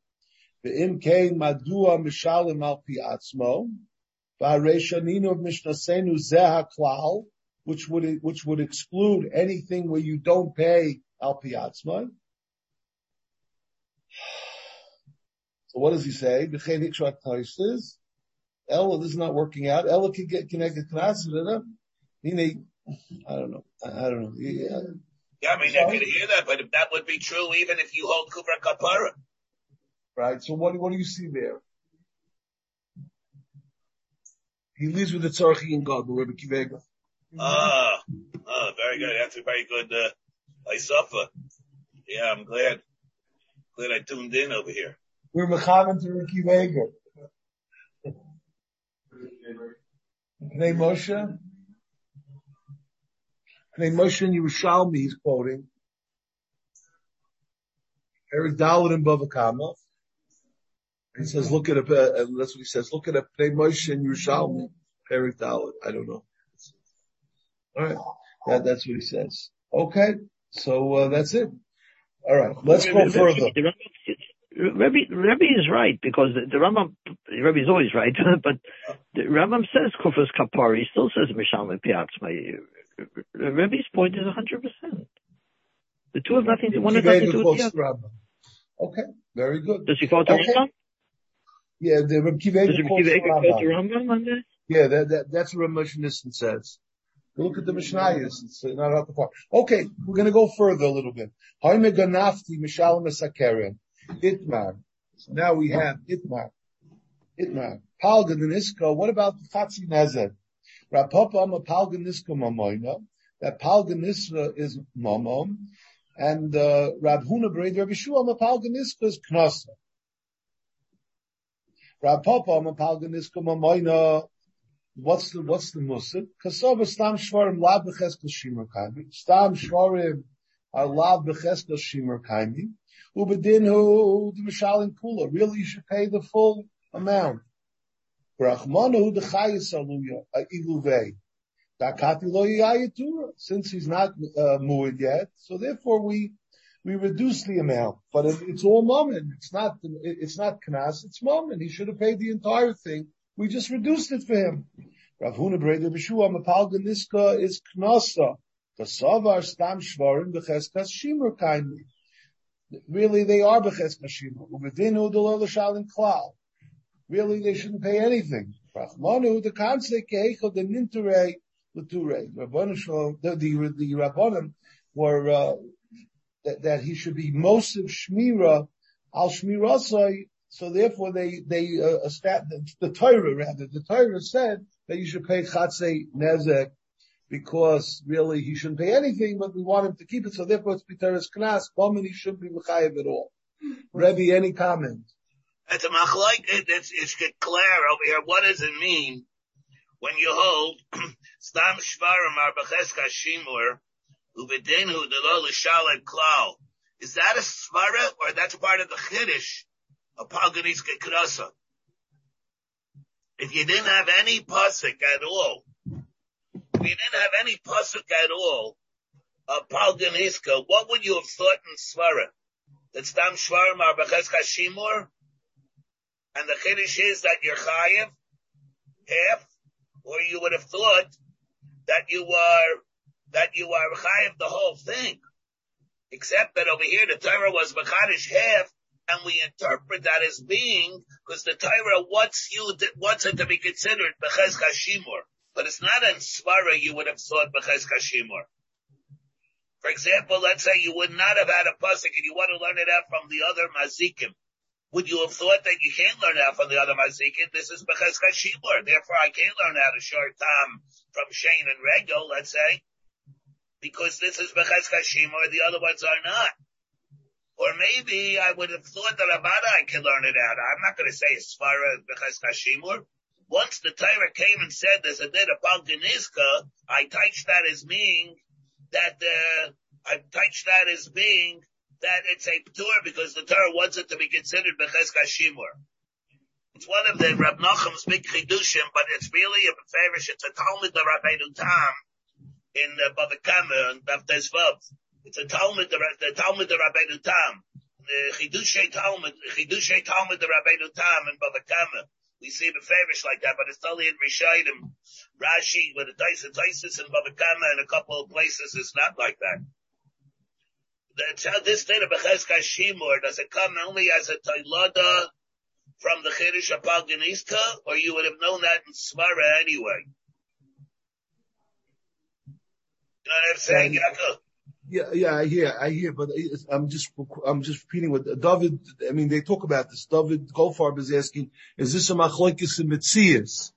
ve'im kein madua mishalim al pi atzmo. Va'areshaninu mishnaseinu zeh haklal which would which would exclude anything where you don't pay al pi atzmo. So what does he say? B'chein hikshot taisis. Ella, this is not working out. Ella can get connected to. Meaning, I don't know. I, don't know. Yeah. Yeah, I mean, I could hear that, but if that would be true even if you hold Kubra Kapara. Right. So what, what do you see there? He leaves with the Tzarchi and God, Rabbi Akiva Eiger. Ah, ah, very good. That's a very good, uh, I suffer. Yeah, I'm glad. Glad I tuned in over here. We're Mechavan to Rabbi Akiva Eiger. Pnei Moshe. Pnei Moshe and Yerushalmi, he's quoting. Eric Dalit and Bava Kama. He says, look at a, uh, that's what he says, look at a Pnei Moshe and Yerushalmi. Eric Dalit. I don't know. Alright. That, that's what he says. Okay. So, uh, that's it. Alright. Let's go further. The Rebbe, Rebbe is right because the, the Rambam, Rebbe is always right, but the Rambam says Kufas Kapari, he still says Mishal and Piatzma. Rebbe's point is 100%. The two have nothing to, one has nothing to do with the the other. Okay. Very good. Does he quote the Okay. Rambam? Yeah, the Rabbi Does Akiva Eiger Rebbe quotes the the Rambam. On this? Yeah, that, that, that's what Ramesh Nissen says. Look at the Mishnayos. It's not out the park. Okay, we're going to go further a little bit. Haime ganafti mishalem esakeren. Itmar. So now we have Itmar. Itmar. Palgan and Iska. What about the Chatzi Nezed? Rav Papa a Palgan Iska mamoina. That Palgan Iska is mamom. And, uh, Rab Huna Bered Rabbi Shua am a Palgan Iska is. Rav Papa am a Palgan Iska mamoina. What's the what's the musik? Kasova stam shvarim labeches kashima. Stam shvarim alav becheska shimer kaimi, ubedinhu the mishalin kula. Really, you should pay the full amount. Brachmanu the chayis aluya iluvei. Dakati lo yayitura. Since he's not uh, muad yet, so therefore we we reduce the amount, but it, it's all moment. It's not it's not knas. It's moment. He should have paid the entire thing. We just reduced it for him. Rav Huna Breder B'Shua Mapalga Niska is knasa. The Savar Stam Shvarim B'Cheskas Shimur. Really, they are B'Cheskas Shimur. Ubedinu Delol Shalin Klal. Really, they shouldn't pay anything. Rachmanu the Kansek Eichel the Ninturei L'Turei. The the the Rabbanim were uh, that, that he should be most of Shmira al Shmirasai. So therefore, they they uh, established the Torah rather. The Torah said that you should pay chatzei nezek because really he shouldn't pay anything, but we want him to keep it. So therefore, it's biteres knas. Woman, he shouldn't be mechayev at all. Hmm. Rebbe, any comment? It's a machlok. It's it's clear over here. What does it mean when you hold stam shvarim arbacheska shimur uvedenu delo l'shalet klal? Is that a svara or that's part of the chiddush of Palganiska Krasa? If you didn't have any pasuk at all, you didn't have any pasuk at all of Palganiska, what would you have thought in svara? That stam shvarim arbacheska shimur? And the chiddush is that you're chayiv half, or you would have thought that you were that you are chayiv the whole thing. Except that over here the Torah was machadish half, and we interpret that as being because the Torah wants you wants it to be considered beches kashimur, but it's not in svara you would have thought beches kashimur. For example, let's say you would not have had a pasuk and you want to learn it out from the other mazikim would you have thought that you can't learn out from the other mazikin? This is because Shimur. Therefore, I can't learn out a short time from Shane and Rego, let's say, because this is because Shimur, the other ones are not. Or maybe I would have thought that Abada I can learn it out. I'm not going to say as far as because Shimur. Once the Torah came and said there's a din of Palganizka, I touched that as meaning that, uh, I touched that as being that it's a ptur because the Torah wants it to be considered becheska shimur. It's one of the Rab Nachum's big chidushim, but it's really a favorish. It's a Talmud of Rabbeinu Tam in uh, Bava Kama and Bavtez Vav. It's a Talmud, the Talmud of Rabbeinu Tam. The Chidushay Talmud, Chidushay Talmud of Rabbeinu Tam in Bava Kama. We see the favorish like that, but it's only in Rishayim, Rashi, with the Tyson Tysus and Bava Kama and a couple of places, it's not like that this state of Becheska Shimur, does it come only as a Tailada from the Chirish of Palganista, or you would have known that in Smara anyway? You know what I'm saying, Yaakov? Yeah, yeah, I hear, I hear, but I'm just, I'm just repeating what David, I mean, they talk about this. David Goldfarb is asking, is this a machlokes in Metzias?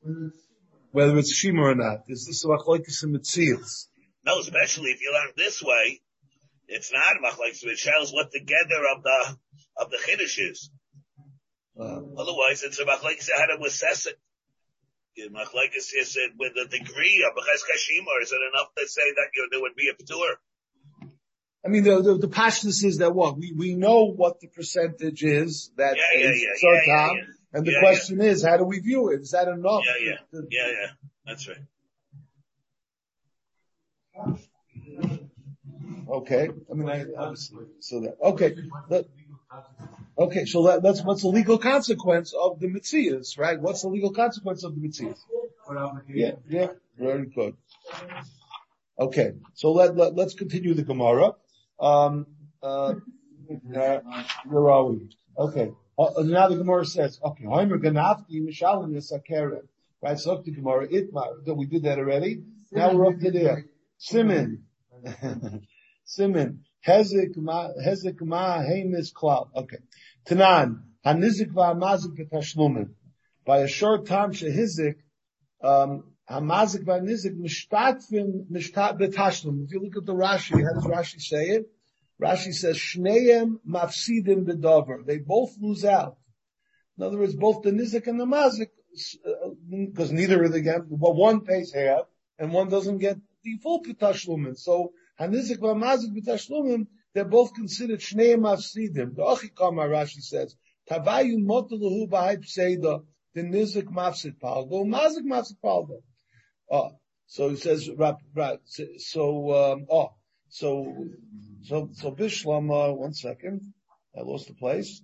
Whether it's Shima or not. Is this a machlokes in Metzias? No, especially if you learn this way, it's not machlekes. It shows what the gather of the of the chiddush is. Uh, Otherwise, it's a machlekes how to assess it. Machlekes is it with the degree of b'ches kashima, is it enough to say that you, there would be a ptur? I mean, the, the, the is that what? We, we know what the percentage is that yeah, yeah, is yeah, yeah, yeah, and the question is, how do we view it? Is that enough? Yeah, yeah, to- yeah, yeah. That's right. Okay, I mean, I, obviously, so that, okay, let, okay, so that, that's, what's the legal consequence of the mitzias, right? What's the legal consequence of the mitzias? Yeah, yeah, very good. Okay, so let, let, let's continue the Gemara. Um, uh, uh, where are we? Okay, uh, now the Gemara says, okay, Hoimer Ganafti Mishalim Yisakeret. Right, so up to Gemara, Itmar, we did that already. Now we're up to there. Simon. Simin. Hezek ma, hezek ma, heimis klal. Okay. Tanan. Hanizik va'amazik v'tashlumin. By a short time, shehizik, um, hamazik va'nizik mishtatvin mishtat v'tashlum. If you look at the Rashi, how does Rashi say it? Rashi says, Shneim mafsidim b'dover. They both lose out. In other words, both the nizik and the mazik, because uh, neither of them, well, one pays half, and one doesn't get the full tashlumin. So Hanizik v'amazik b'tashlumim, they're both considered shnei mafsidim. The Ochikama Rashi says, Tavayu motelahu b'hai pseida, the nizik mafsid palgo, mazik mafsid palgo. Oh, so he says, so, um, oh, so, so, so Bishlam, uh, one second. I lost the place.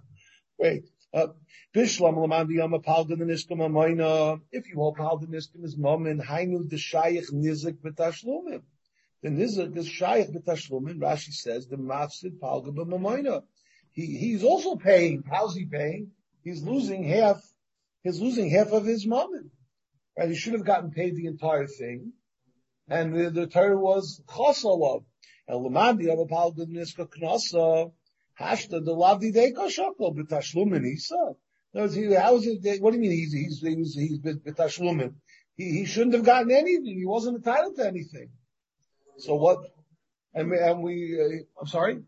Wait. Uh, Bishlam lamandi yama palgan niskum. If you hold palgan niskum is momin, hainu deshayich nizik b'tashlumim. The nizik is shayich b'tashlumim. Rashi says the mafsid palgan b'mamoina. He, he's also paying. How's he paying? He's losing half, he's losing half of his momin. Right? He should have gotten paid the entire thing. And the, the Torah was chosalav. Elamandi of a palgan niska knasa. Hashta the lavdi deka shakol b'tashlumin isa. How is it? What do you mean he's he's he's he's? He he shouldn't have gotten anything. He wasn't entitled to anything. So what? And and we uh, I'm sorry.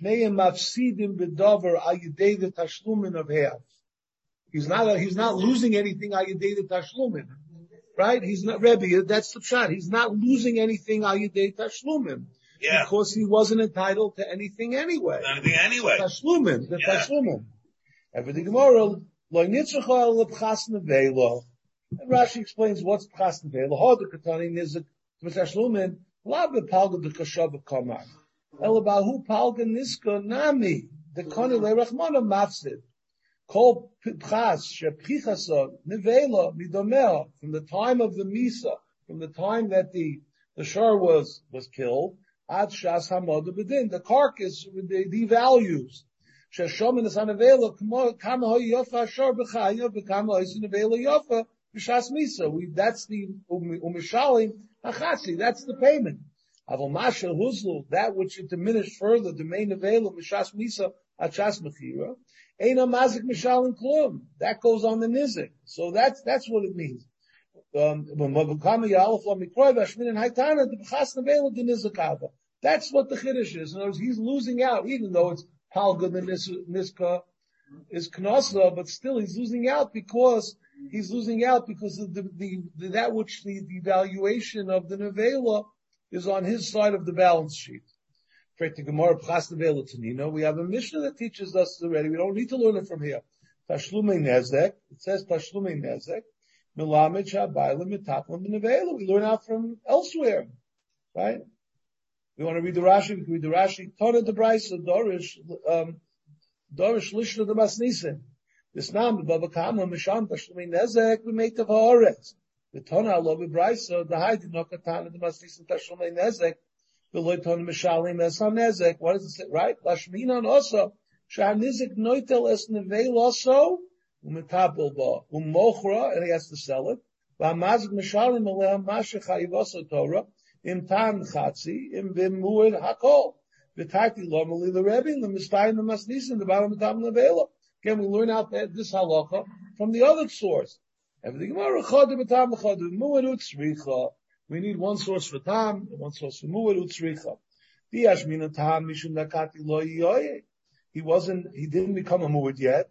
Shneim mafsidim b'dover al the tashlumin of half. He's not, he's not losing anything ayidei tashlumin. Right? He's not, Rebbe, that's the shot. He's not losing anything ayidei tashlumin. Yeah. Because he wasn't entitled to anything anyway. Anything anyway. Tashlumin, the Yeah. tashlumin. Everything Gemara, lo nitzachah lepchas nevelo. And Rashi explains what's pchas nevelo. Hod the katani nizik tashlumin, la bepalga the kashav kamar. Elabahu palga niska nami. The kone lerachmana mafsid. Kol pchas sheprichasa nevela midomea from the time of the misa, from the time that the the shar was was killed, ad shas hamod bedin, the carcass devalues. Sheshomin is anavela kama ho yofa shar b'chaya b'kama is anavela yofa b'shas misa. We that's the umishalim hachatzi. That's the payment. Avol masha huzlu that which it diminished further the main avela b'shas misa at shas mechira. Eina mazik mishalim klum. That goes on the nizik. So that's, that's what it means. Um, the that's what the chiddush is. In other words, he's losing out, even though it's palga and niska is knosa, but still he's losing out because he's losing out because of the, the, the that which the, the valuation of the nevela is on his side of the balance sheet. We have a Mishnah that teaches us already. We don't need to learn it from here. Nezek. It says Nezek. Milamid. We learn out from elsewhere. Right? We want to read the Rashi. We can read the Rashi. Tona de Brisa Dorish, um, Dorish Lishna de Masnisim. This the Baba Kama Misham Tashlume Nezek. We make the Haaretz. The Tona Allah Brisa. The Haidi Nokatana de Masnisim Tashlume Nezek. What does it say? Right? Lashminan also. Shahanizik noitel es nevel also. Umetapel ba. Umochra, and he has to sell it. V'amazik mishalim aleha masha chayivosa Torah. Im tam chatzi. Im bimuid hakol. V'tarti lo mali the Rebbe. L'mistayim l'masnisim. The bottom of tam nevela. Again, we learn out that this halacha from the other source. We need one source for tam, one source for muad utzricha. He wasn't, he didn't become a muad yet.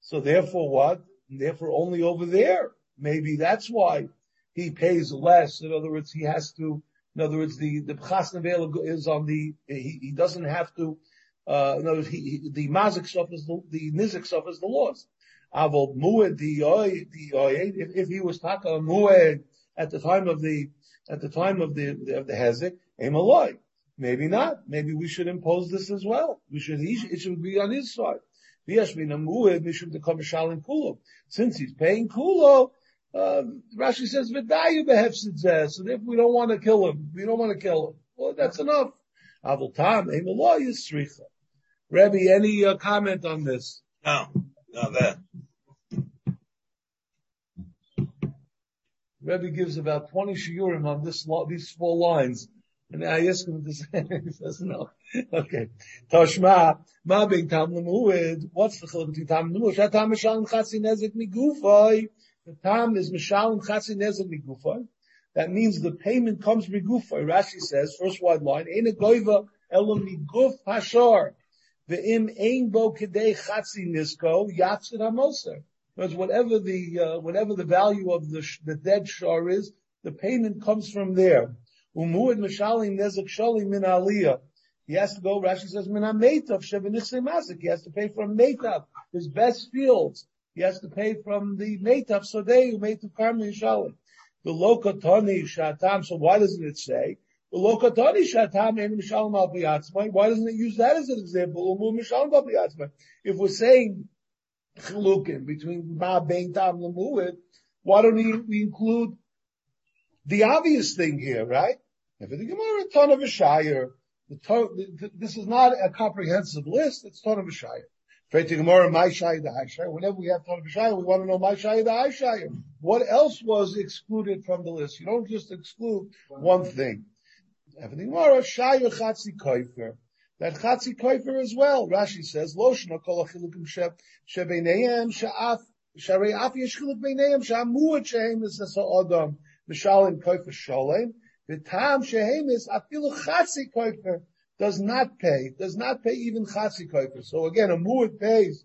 So therefore what? And therefore only over there. Maybe that's why he pays less. In other words, he has to, in other words, the, the B'chas Nevela is on the, he, he doesn't have to, uh, in other words, he, he, the mazik suffers the, the nizik suffers the loss. Muad if, he was taka muad at the time of the, at the time of the, of the hezek, emaloi. Maybe not. Maybe we should impose this as well. We should, it should be on his side. Since he's paying kulo, uh, Rashi says, "V'dayu behefsid So if we don't want to kill him, we don't want to kill him. Well, that's enough. Avol tam emaloi yisricha. Rebbe, any uh, comment on this? No, no, that. Rebbe gives about 20 shiurim on this, these four lines. And I ask him to say, he says no. Okay. Toshma, ma being tam lemuid. What's the chiluk between tam lemuid? Shat tam mishalim chatzi nezek migufay. The tam is mishalim chatzi nezek migufay. That means the payment comes migufay. Rashi says, first wide line, ain't a goiva elam miguf hashar. Ve'im ein bo kedei chatzi nisko yatzid hamoser. Because whatever the uh, whatever the value of the the dead shar is, the payment comes from there. Umuad mishalim nezek shalim min aliyah. He has to go, Rashi says, min ha-meitav mazik. He has to pay from meitav, his best fields. He has to pay from the meitav sodei, who made to karmi shalim. The lokotoni shatam, so why doesn't it say, the lokotoni shatam en mishalim al Why doesn't it use that as an example? Umu mishalim al If we're saying chilukim between ma bein tam lemuid, why don't we, include the obvious thing here, right? If the Gemara ton of a shire, the, this is not a comprehensive list. It's ton of a shire. Gemara, my shire, the high shire. Whenever we have ton of a shire, we want to know my shire, the high shire. What else was excluded from the list? You don't just exclude one thing. Everything more, shire chatzi. That chatzi koifer as well. Rashi says, loshna kol achilukim shebeineim sha'af, sharei af yesh chiluk beineim sha'amuat shehem is adam. Mishalim Koifer Sholem. The Tam Shehemis Afilu Chatzi Koifer does not pay, does not pay even Chatzi Koifer. So again, a Muad pays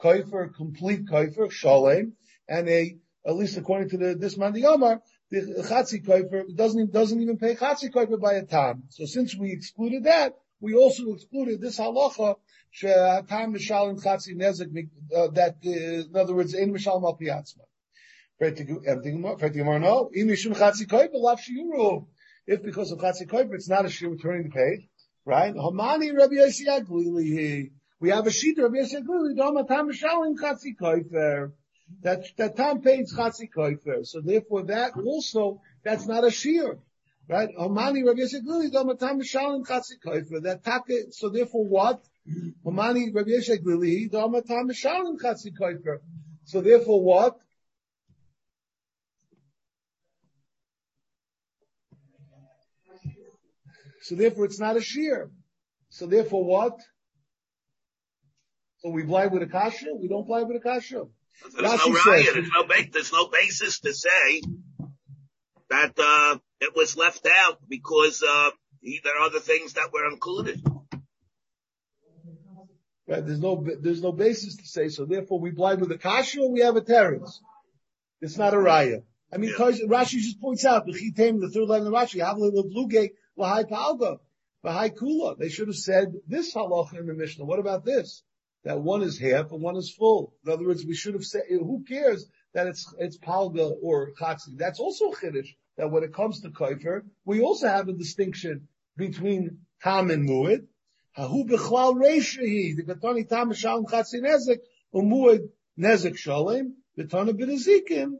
Koifer, complete Koifer, Sholem, and a, at least according to the, this Yomar, the Chatzi Koifer doesn't, doesn't even pay Chatzi Koifer by a Tam. So since we excluded that, we also excluded this halacha, Tam Mishalim Chatzi Nezek, uh, that, uh, in other words, in Mishalim Al Piatzma. No. If because of chatzi koiper, it's not a shir returning the page, right? Hamani Rabbi Yossi We have a sheet Rabbi Yossi Aglili. Doma tam shalim chatzi koiper. That that tam pays chatzi koiper. So therefore, that also that's not a shear. Right? Hamani Rabbi Yossi Aglili. Doma tam shalim chatzi koiper. That take. So therefore, what? Hamani Rabbi Yossi Aglili. Doma tam shalim chatzi koiper. So therefore, what? So therefore it's not a shear. So therefore what? So we blind with a kasha? We don't blind with a kasha. There's no, raya, there's, no there's no basis to say that uh, it was left out because uh, there are other things that were included. Right, there's no there's no basis to say so. Therefore, we blind with a kasha or we have a terrorist. It's not a raya. I mean, yeah. Rashi just points out the chitem, the third line of Rashi, Havle the blue gate, Lahai Palga, Lahai Kula. They should have said this halacha in the Mishnah. What about this? That one is half and one is full. In other words, we should have said, who cares that it's, it's Palga or Chatzi? That's also Chiddush, that when it comes to Kaifer, we also have a distinction between Tam and Mu'id. Hahu b'chlal reishahi, the Gatani Tam Shalom Chatzi Nezek, Umu'id Nezek Shalem, Gatana B'Nezikim,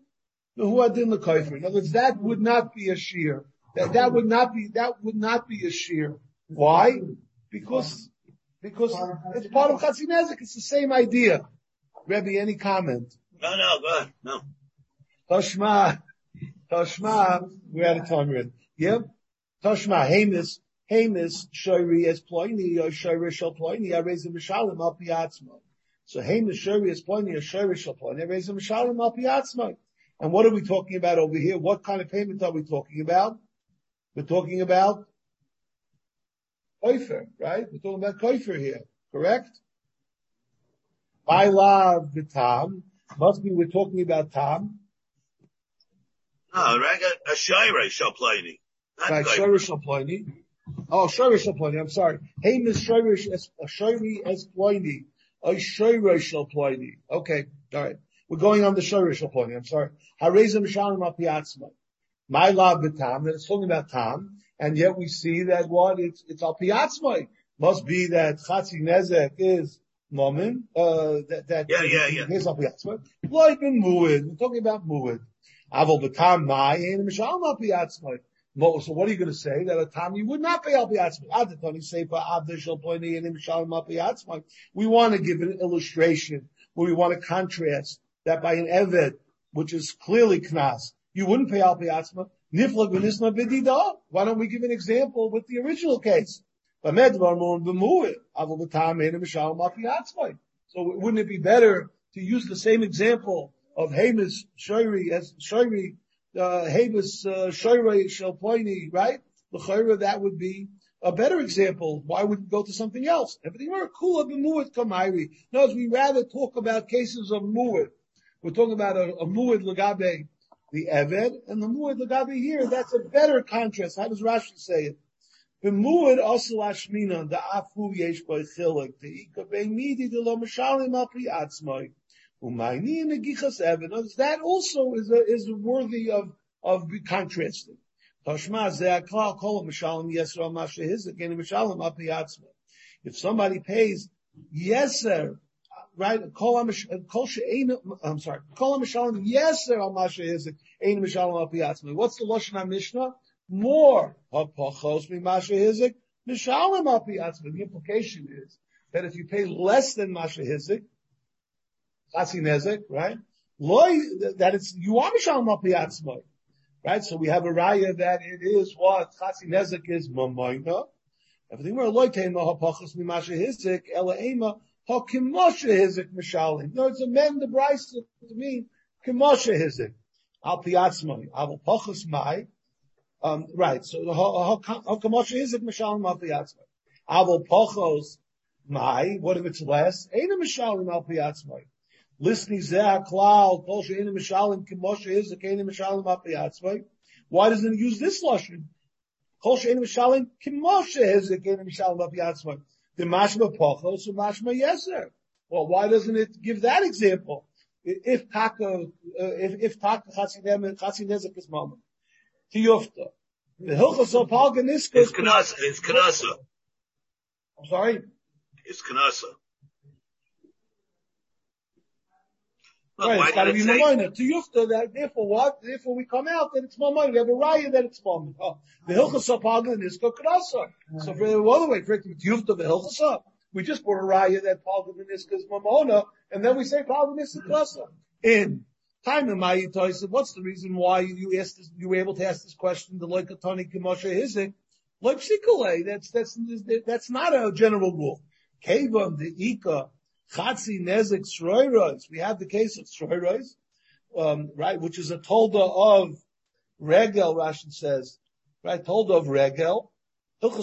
the Kaifer. In other words, that would not be a shear. That, that would not be, that would not be a shear. Why? Because, because it's part of Chatzinezik. It's the same idea. Rebbe, any comment? No, no, go ahead. No. Toshma, Toshma, we're out of time already. Yeah? Toshma, Hamas, Hamas, Shoiri as Ploini, or Shoiri shall Ploini, I raise a Mishalim al Piatzma. So Hamas, Shoiri as Ploini, or Shoiri shall Ploini, I raise a Mishalim al Piatzma. And what are we talking about over here? What kind of payment are we talking about? We're talking about koifer, right? We're talking about koifer here, correct? By love the tam must be we're talking about tam. No, right? A shayre shaplani. Right, shayre shaplani. Oh, shayre shaplani. I'm sorry. Hey, Miss shayre shayre as plani. A shayre shaplani. Okay, all right. We're going on the shayre shaplani. I'm sorry. Harezim shalim apiatzma. My love the tam, it's talking about tam, and yet we see that what it's it's al piatzmai. Must be that chatzi nezek is momin, uh, that, that yeah, yeah, yeah. is al piatzmai. Like in muid, we're talking about muid. Aval betam mai and mishal al piatzmai. So what are you going to say? That a tam you would not pay al piatzmai. Adatani sefer avdishal poini and mishal al piatzmai. We want to give an illustration where we want to contrast that by an eved, which is clearly knas, you wouldn't pay al piatzma. Niflag v'nisma mm-hmm. b'dida. Why don't we give an example with the original case? So wouldn't it be better to use the same example of Hamas Shoiri as Shoiri, uh, Hamas uh, Shoiri Shalpoini, right? The that would be a better example, why would we go to something else? Everything we're kula b'muad kamairi. No, we rather talk about cases of muad. We're talking about a, a muad lagabe the eved and the muad lagabe here. That's a better contrast. How does Rashi say it? The muad also lashmina the afu yesh by chilik the ikabe midi the lo mishalim al. That also is a, is worthy of of contrasting. If somebody pays yeser, right? I'm sorry. What's the lashon Mishnah? More. The implication is that if you pay less than masha hizik, chatzi nezek, right? Loy, that it's you are mishalim al. Right? So we have a raya that it is what Chatzi Nezek is Mamayna. Everything we're loitain hapachas mimasha hizik ela ema hakimosha hizik mishalim. No, it's amend the Bryce to mean kimosha hizik. Al pachas mai. Um, right. So the hakimosha hizik mishalim al piatzmai. Al pachos mai. What if it's less? Ain't mishalim al piatzmai. Listening klal kol she'enu mishalim kimoshe is keinu mishalim apiyatzvay. Why doesn't it use this lashon? Kol mishalim kimoshe is keinu mishalim apiyatzvay. The mashma pochos mashma yeser. Well, why doesn't it give that example? If taka, uh, if if taka chasinezek is mama, tiyufta. The hilchos of palganiska. It's kanasa. It's kanasa. I'm sorry. It's kanasa. Right, it's got to be mamoina. To yufta, that therefore what? Therefore we come out that it's mamoina. We have a raya that it's mamoina. Oh, the hilchasa paga and krasa. So for the other way, for it to yufta the hilchasa, we just put a raya that paga and is mamona, and then we say paga and krasa. In time in my said, what's the reason why you asked this, you were able to ask this question? The loikatani kimosha hizik, like That's that's that's not a general rule. Kavam the ika Chatzi Nezek Shroiros. We have the case of Shroiros, um, right, which is a tolda of Regel, Rashi says, right, tolda of Regel. Rashi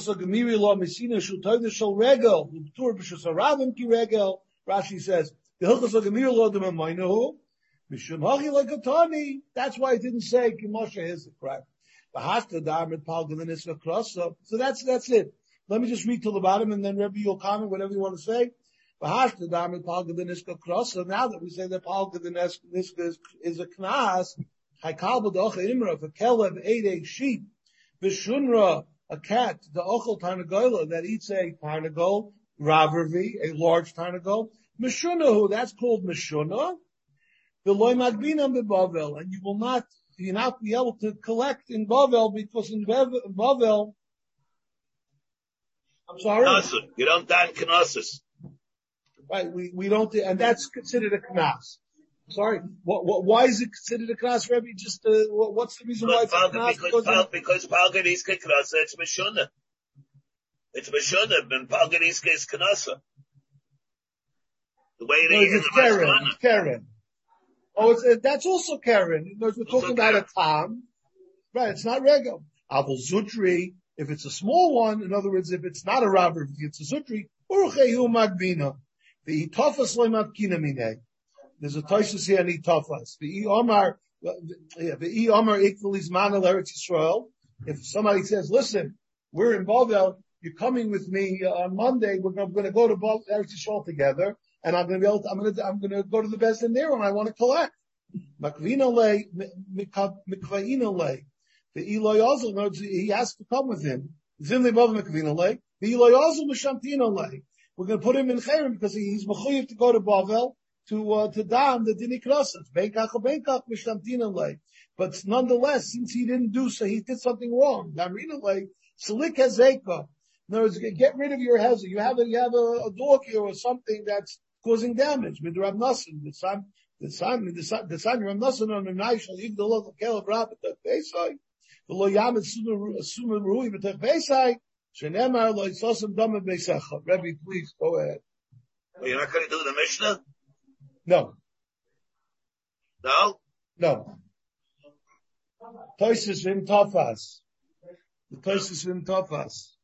says, the Hilchos Gemiri Lo Lekatani. That's why it didn't say Kimosha Hizik, right? So that's, that's it. Let me just read till the bottom and then Rebbe, you'll comment whatever you want to say. So now that we say that Palga the Niska is, a knas, Haikal b'docha imra, if a kelev ate a sheep, v'shunra, a cat, the ochel tarnagola that eats a tarnagol, ravervi, a large tarnagol, mishunahu, that's called mishuna, the loy magbinam bebavel, and you will not, you not be able to collect in Bavel because in Bavel, I'm sorry. You don't die in Knossos. Right? We, we don't, and that's considered a knas. Sorry, what, what, why is it considered a knas, Rebbe? Just, uh, what's the reason why it's a knas? Because, because Palganiska knas, it's Mishuna. It's Mishuna, and Palganiska is knasa. The way it no, is. It's Karen. It's Karen. Oh, it's, uh, that's also Karen. we're talking about a tam. Right, it's not regal. Aval Zutri, if it's a small one, in other words, if it's not a robber, if it's a Zutri, Urchehu Magbina. The itofas loimatkina mine. There's a toisus here in itofas. The omar, the omar equals manal eretz Yisrael. If somebody says, listen, we're in Bavel, you're coming with me uh, on Monday, we're going to go to Eretz Yisrael together, and I'm going to be able to, I'm going to, I'm going to go to the best in there and I want to collect. Makvina lay, mikvaina lay. The Eloi also knows he has to come with him. Zimli Bavel mikvaina lay. The Eloi also mishantina lay. We're going to put him in Chayrim because he's mechuyev to go to Bavel to uh, to dam the dini krosas. Benkach benkach mishtamtina lay. But nonetheless, since he didn't do so, he did something wrong. Damrina lay salik hazeka. In other words, get rid of your hezer. You have a you have a, a dog here or something that's causing damage. Midrab nasan the son the son the son the son Rav Nasan on the night shall the local kelev rabbit that they say. The lo yamet sumar ruhi b'tech beisai. Shenemar lo yisosim dama beisecha. Rebbe, please go ahead. Well, you're not going to do the Mishnah? No. No? No. Toises vim tofas. The toises vim tofas.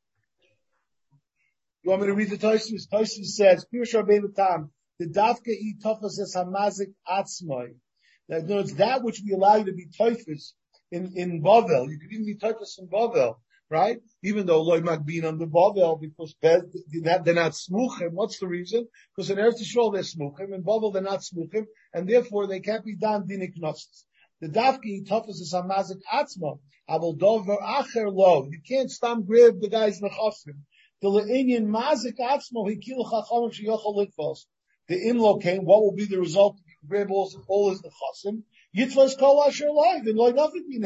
You want me to read the Tosus? Tosus says, Pirush Rabbeinu Tam, the Dafka e Tofas es Hamazik Atzmai. That knows that which we allow you to be Toifus in, in Bavel. You could even be Toifus in Bavel, right? Even though Loy Magbin on the Bavel, because they're not Smuchim. What's the reason? Because in Eretz Yisrael they're Smuchim, in Bavel they're not Smuchim, and therefore they can't be done Dinik Gnosis. The Dafki Tofas is Hamazik Atzma. Aval Dover Acher Lo. You can't stop grab the guy's Nechosim. The Le'inyan Mazik Atzmo, he kill Chachamim Sheyochel Litfos. The Imlo came, what will be the result grab all, all his Nechosim? Yitzvah's Kol Asher Live, and Loi nothing be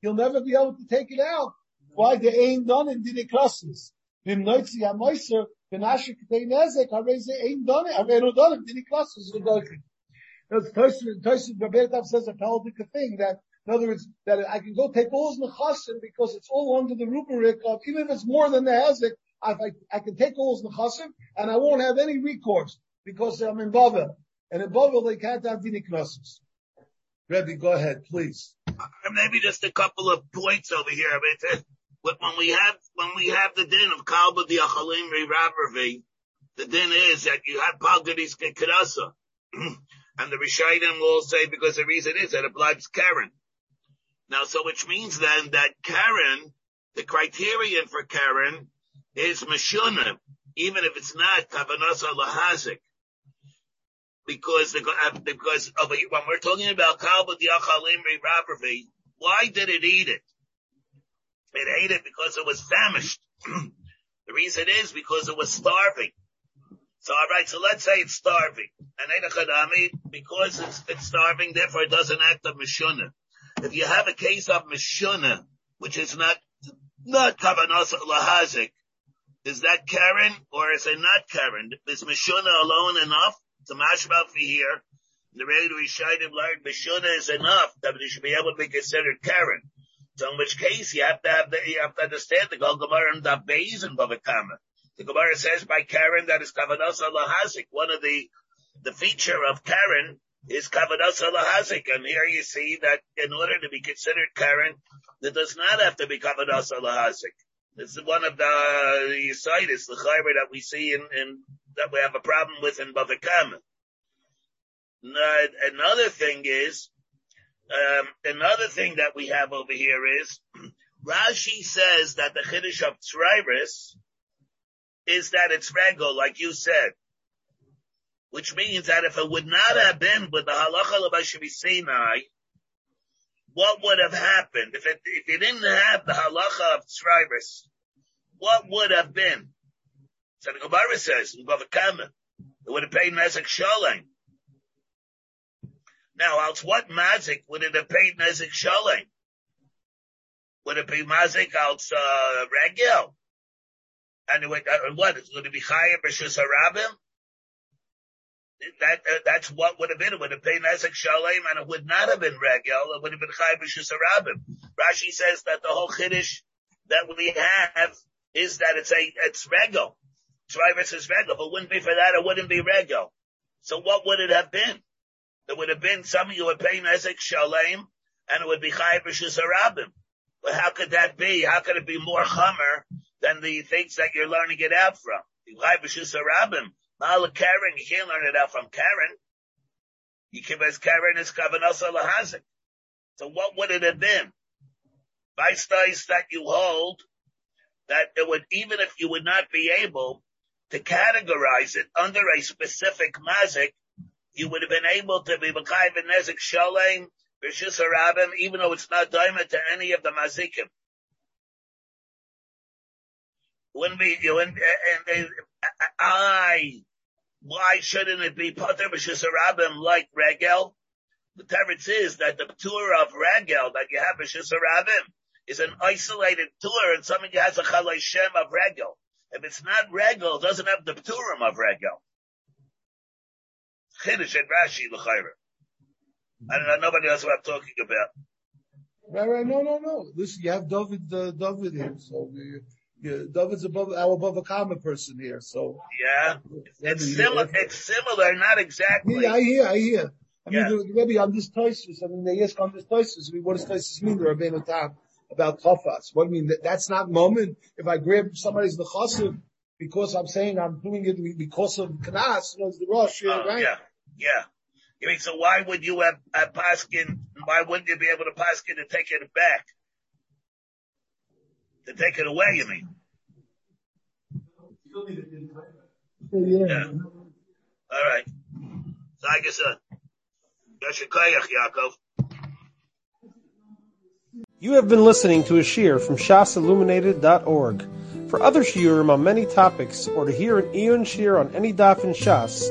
He'll never be able to take it out. Why? They ain't done in Dine Klasses. Vim Noitzi HaMoiser, Ben Asher K'tei Nezek, Harei Ze ain't done it, Harei no done it, Dine Klasses, Tosin Babetav says a political thing that in other words, that I can go take all his nechasim because it's all under the rubric of, even if it's more than the hezek, I, I, can take all his nechasim and I won't have any recourse because I'm in Bavel. And in Bavel they can't have dini knossos. Rebbe, go ahead, please. Uh, maybe just a couple of points over here. But when we have, when we have the din of Kalba the Achalim Rabravi, the din is that you have Palgadis Kedasa. and the Rishayim will say because the reason is that it blibes Keren. Now, so which means then that Keren, the criterion for Keren is Meshuna, even if it's not Kavanasa Lahazik. Because, the, uh, because of, when we're talking about Kalba Diachalimri Rabravi, why did it eat it? It ate it because it was famished. the reason is because it was starving. So alright, so let's say it's starving. And because it's, it's starving, therefore it doesn't act of Meshuna. If you have a case of Meshuna, which is not, not Kavanas Lahazik, is that Keren or is it not Keren? Is Mishuna alone enough to mashma for here? The to Rishayim learned Mishuna is enough that it should be able to be considered Keren. So in which case you have to have the, you have to understand the Gol Gemara and the Beis and. The Gemara says by Keren that is Kavanas Lahazik. One of the, the feature of Keren is Kavanas Lahazik. And here you see that in order to be considered Keren, it does not have to be Kavanas Lahazik. Is one of the Yisaitis, the chayver that we see in, in, that we have a problem with in Bava Kama. Another thing is, um, another thing that we have over here is, Rashi says that the Chiddush of Tzrairis is that it's regal, like you said. Which means that if it would not have been with the halacha of Sinai, what would have happened if it, if you didn't have the halacha of Tzrivers? What would have been? So the Gemara says, it would have paid Nezek Shalem. Now, else what mazik would it have paid Nezek Shalem? Would it be mazik else, uh, regel? And it uh, what, it's going to be Chayim B'Shus Harabim? that uh, that's what would have been. It would have been Nezek Shalem, and it would not have been Regel. It would have been Chai B'Shusarabim. Rashi says that the whole Chiddush that we have is that it's a it's Regel. Drivers is Regel. If it wouldn't be for that, it wouldn't be Regel. So what would it have been? It would have been something you would pay Nezek Shalem, and it would be Chai B'Shusarabim. But how could that be? How could it be more Hummer than the things that you're learning it out from? Chai B'Shusarabim Mala Keren, you can't learn it out from Keren. You can as Keren is Kavanasa Lahazik. So what would it have been? By Vice that you hold that it would, even if you would not be able to categorize it under a specific mazik, you would have been able to be Makai Nezek Shalem, Rishus even though it's not diamond to any of the mazikim. Wouldn't be, you and, and, I why shouldn't it be Pater B'Shisarabim like Regel? The teretz is that the tour of Regel that you have B'Shisarabim is an isolated tour and something has a Chalei Shem of Regel. If it's not Regel, it doesn't have the Turim of Regel. Chiddush and Rashi l'chayra. I don't know, nobody knows what I'm talking about. Right, right, no, no, no. Listen, you have David, uh, David here, so yeah, David's above our above a common person here, so yeah, it's similar. It's similar, not exactly. Yeah, I hear, I hear. I yeah. mean, maybe on this Toisus, I mean, they ask on this Toisus, I mean, what does Toisus mean, the Rabbeinu Tam, about Tafas? What do you mean? That, that's not moment. If I grab somebody's nechasim, because I'm saying I'm doing it because of Knas, was the Rosh, Oh, right? Yeah, yeah. You mean, so why would you have, have Paskin, why wouldn't you be able to Paskin to take it back? To take it away, you mean? Yeah. Yeah. All right. Like I Yashikayach, Yaakov. You have been listening to a shiur from shasilluminated.org. For other shiurim on many topics, or to hear an iyun shiur on any daf in Shas,